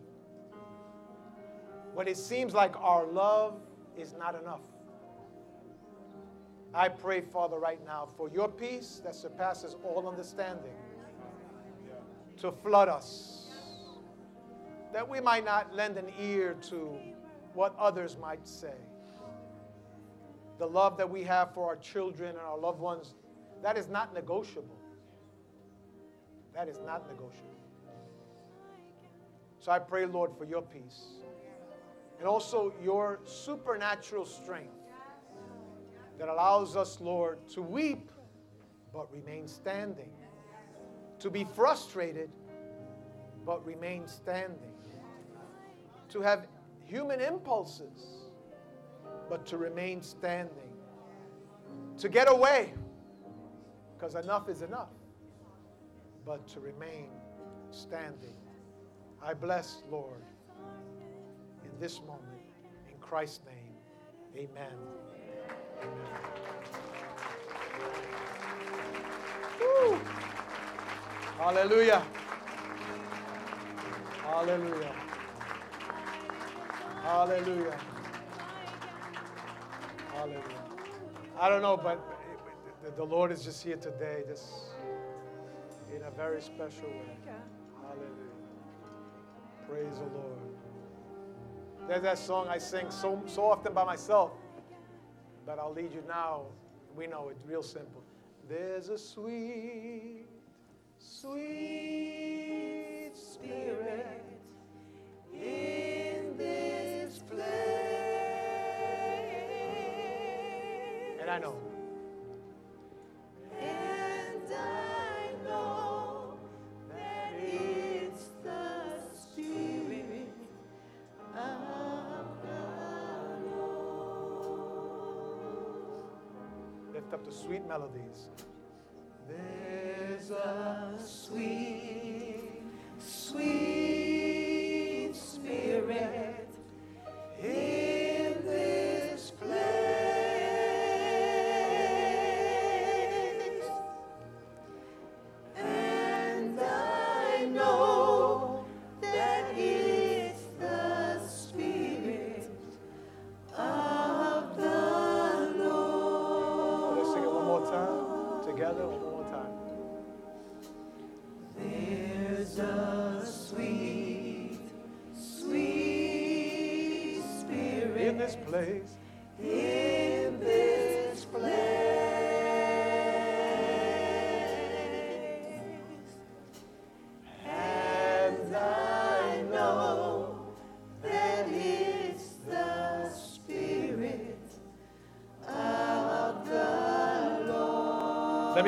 When it seems like our love is not enough. I pray, Father, right now for your peace that surpasses all understanding to flood us, that we might not lend an ear to what others might say the love that we have for our children and our loved ones, that is not negotiable. That is not negotiable. So I pray, Lord, for your peace and also your supernatural strength that allows us, Lord, to weep but remain standing, to be frustrated but remain standing, to have human impulses but to remain standing, to get away, because enough is enough, but to remain standing. I bless, Lord, in this moment, in Christ's name, amen. Hallelujah. Hallelujah. Hallelujah. Hallelujah. I don't know, but the Lord is just here today, just in a very special way. Hallelujah. Praise the Lord. There's that song I sing so, so often by myself, but I'll lead you now. We know it's real simple. There's a sweet, sweet spirit in this place. And I know. Lift up the sweet melodies. There's a sweet, sweet spirit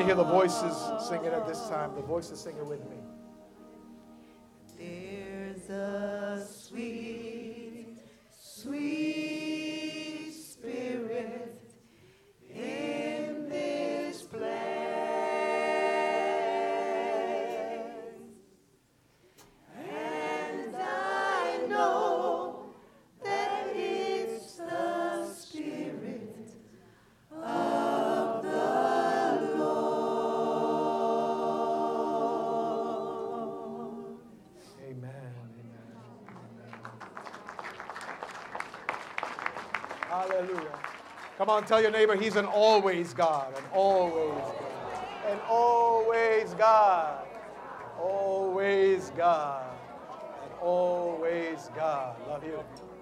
Hear the voices singing at this time. The voices singing with me. On, tell your neighbor he's an always God. An always. An always God. Always God.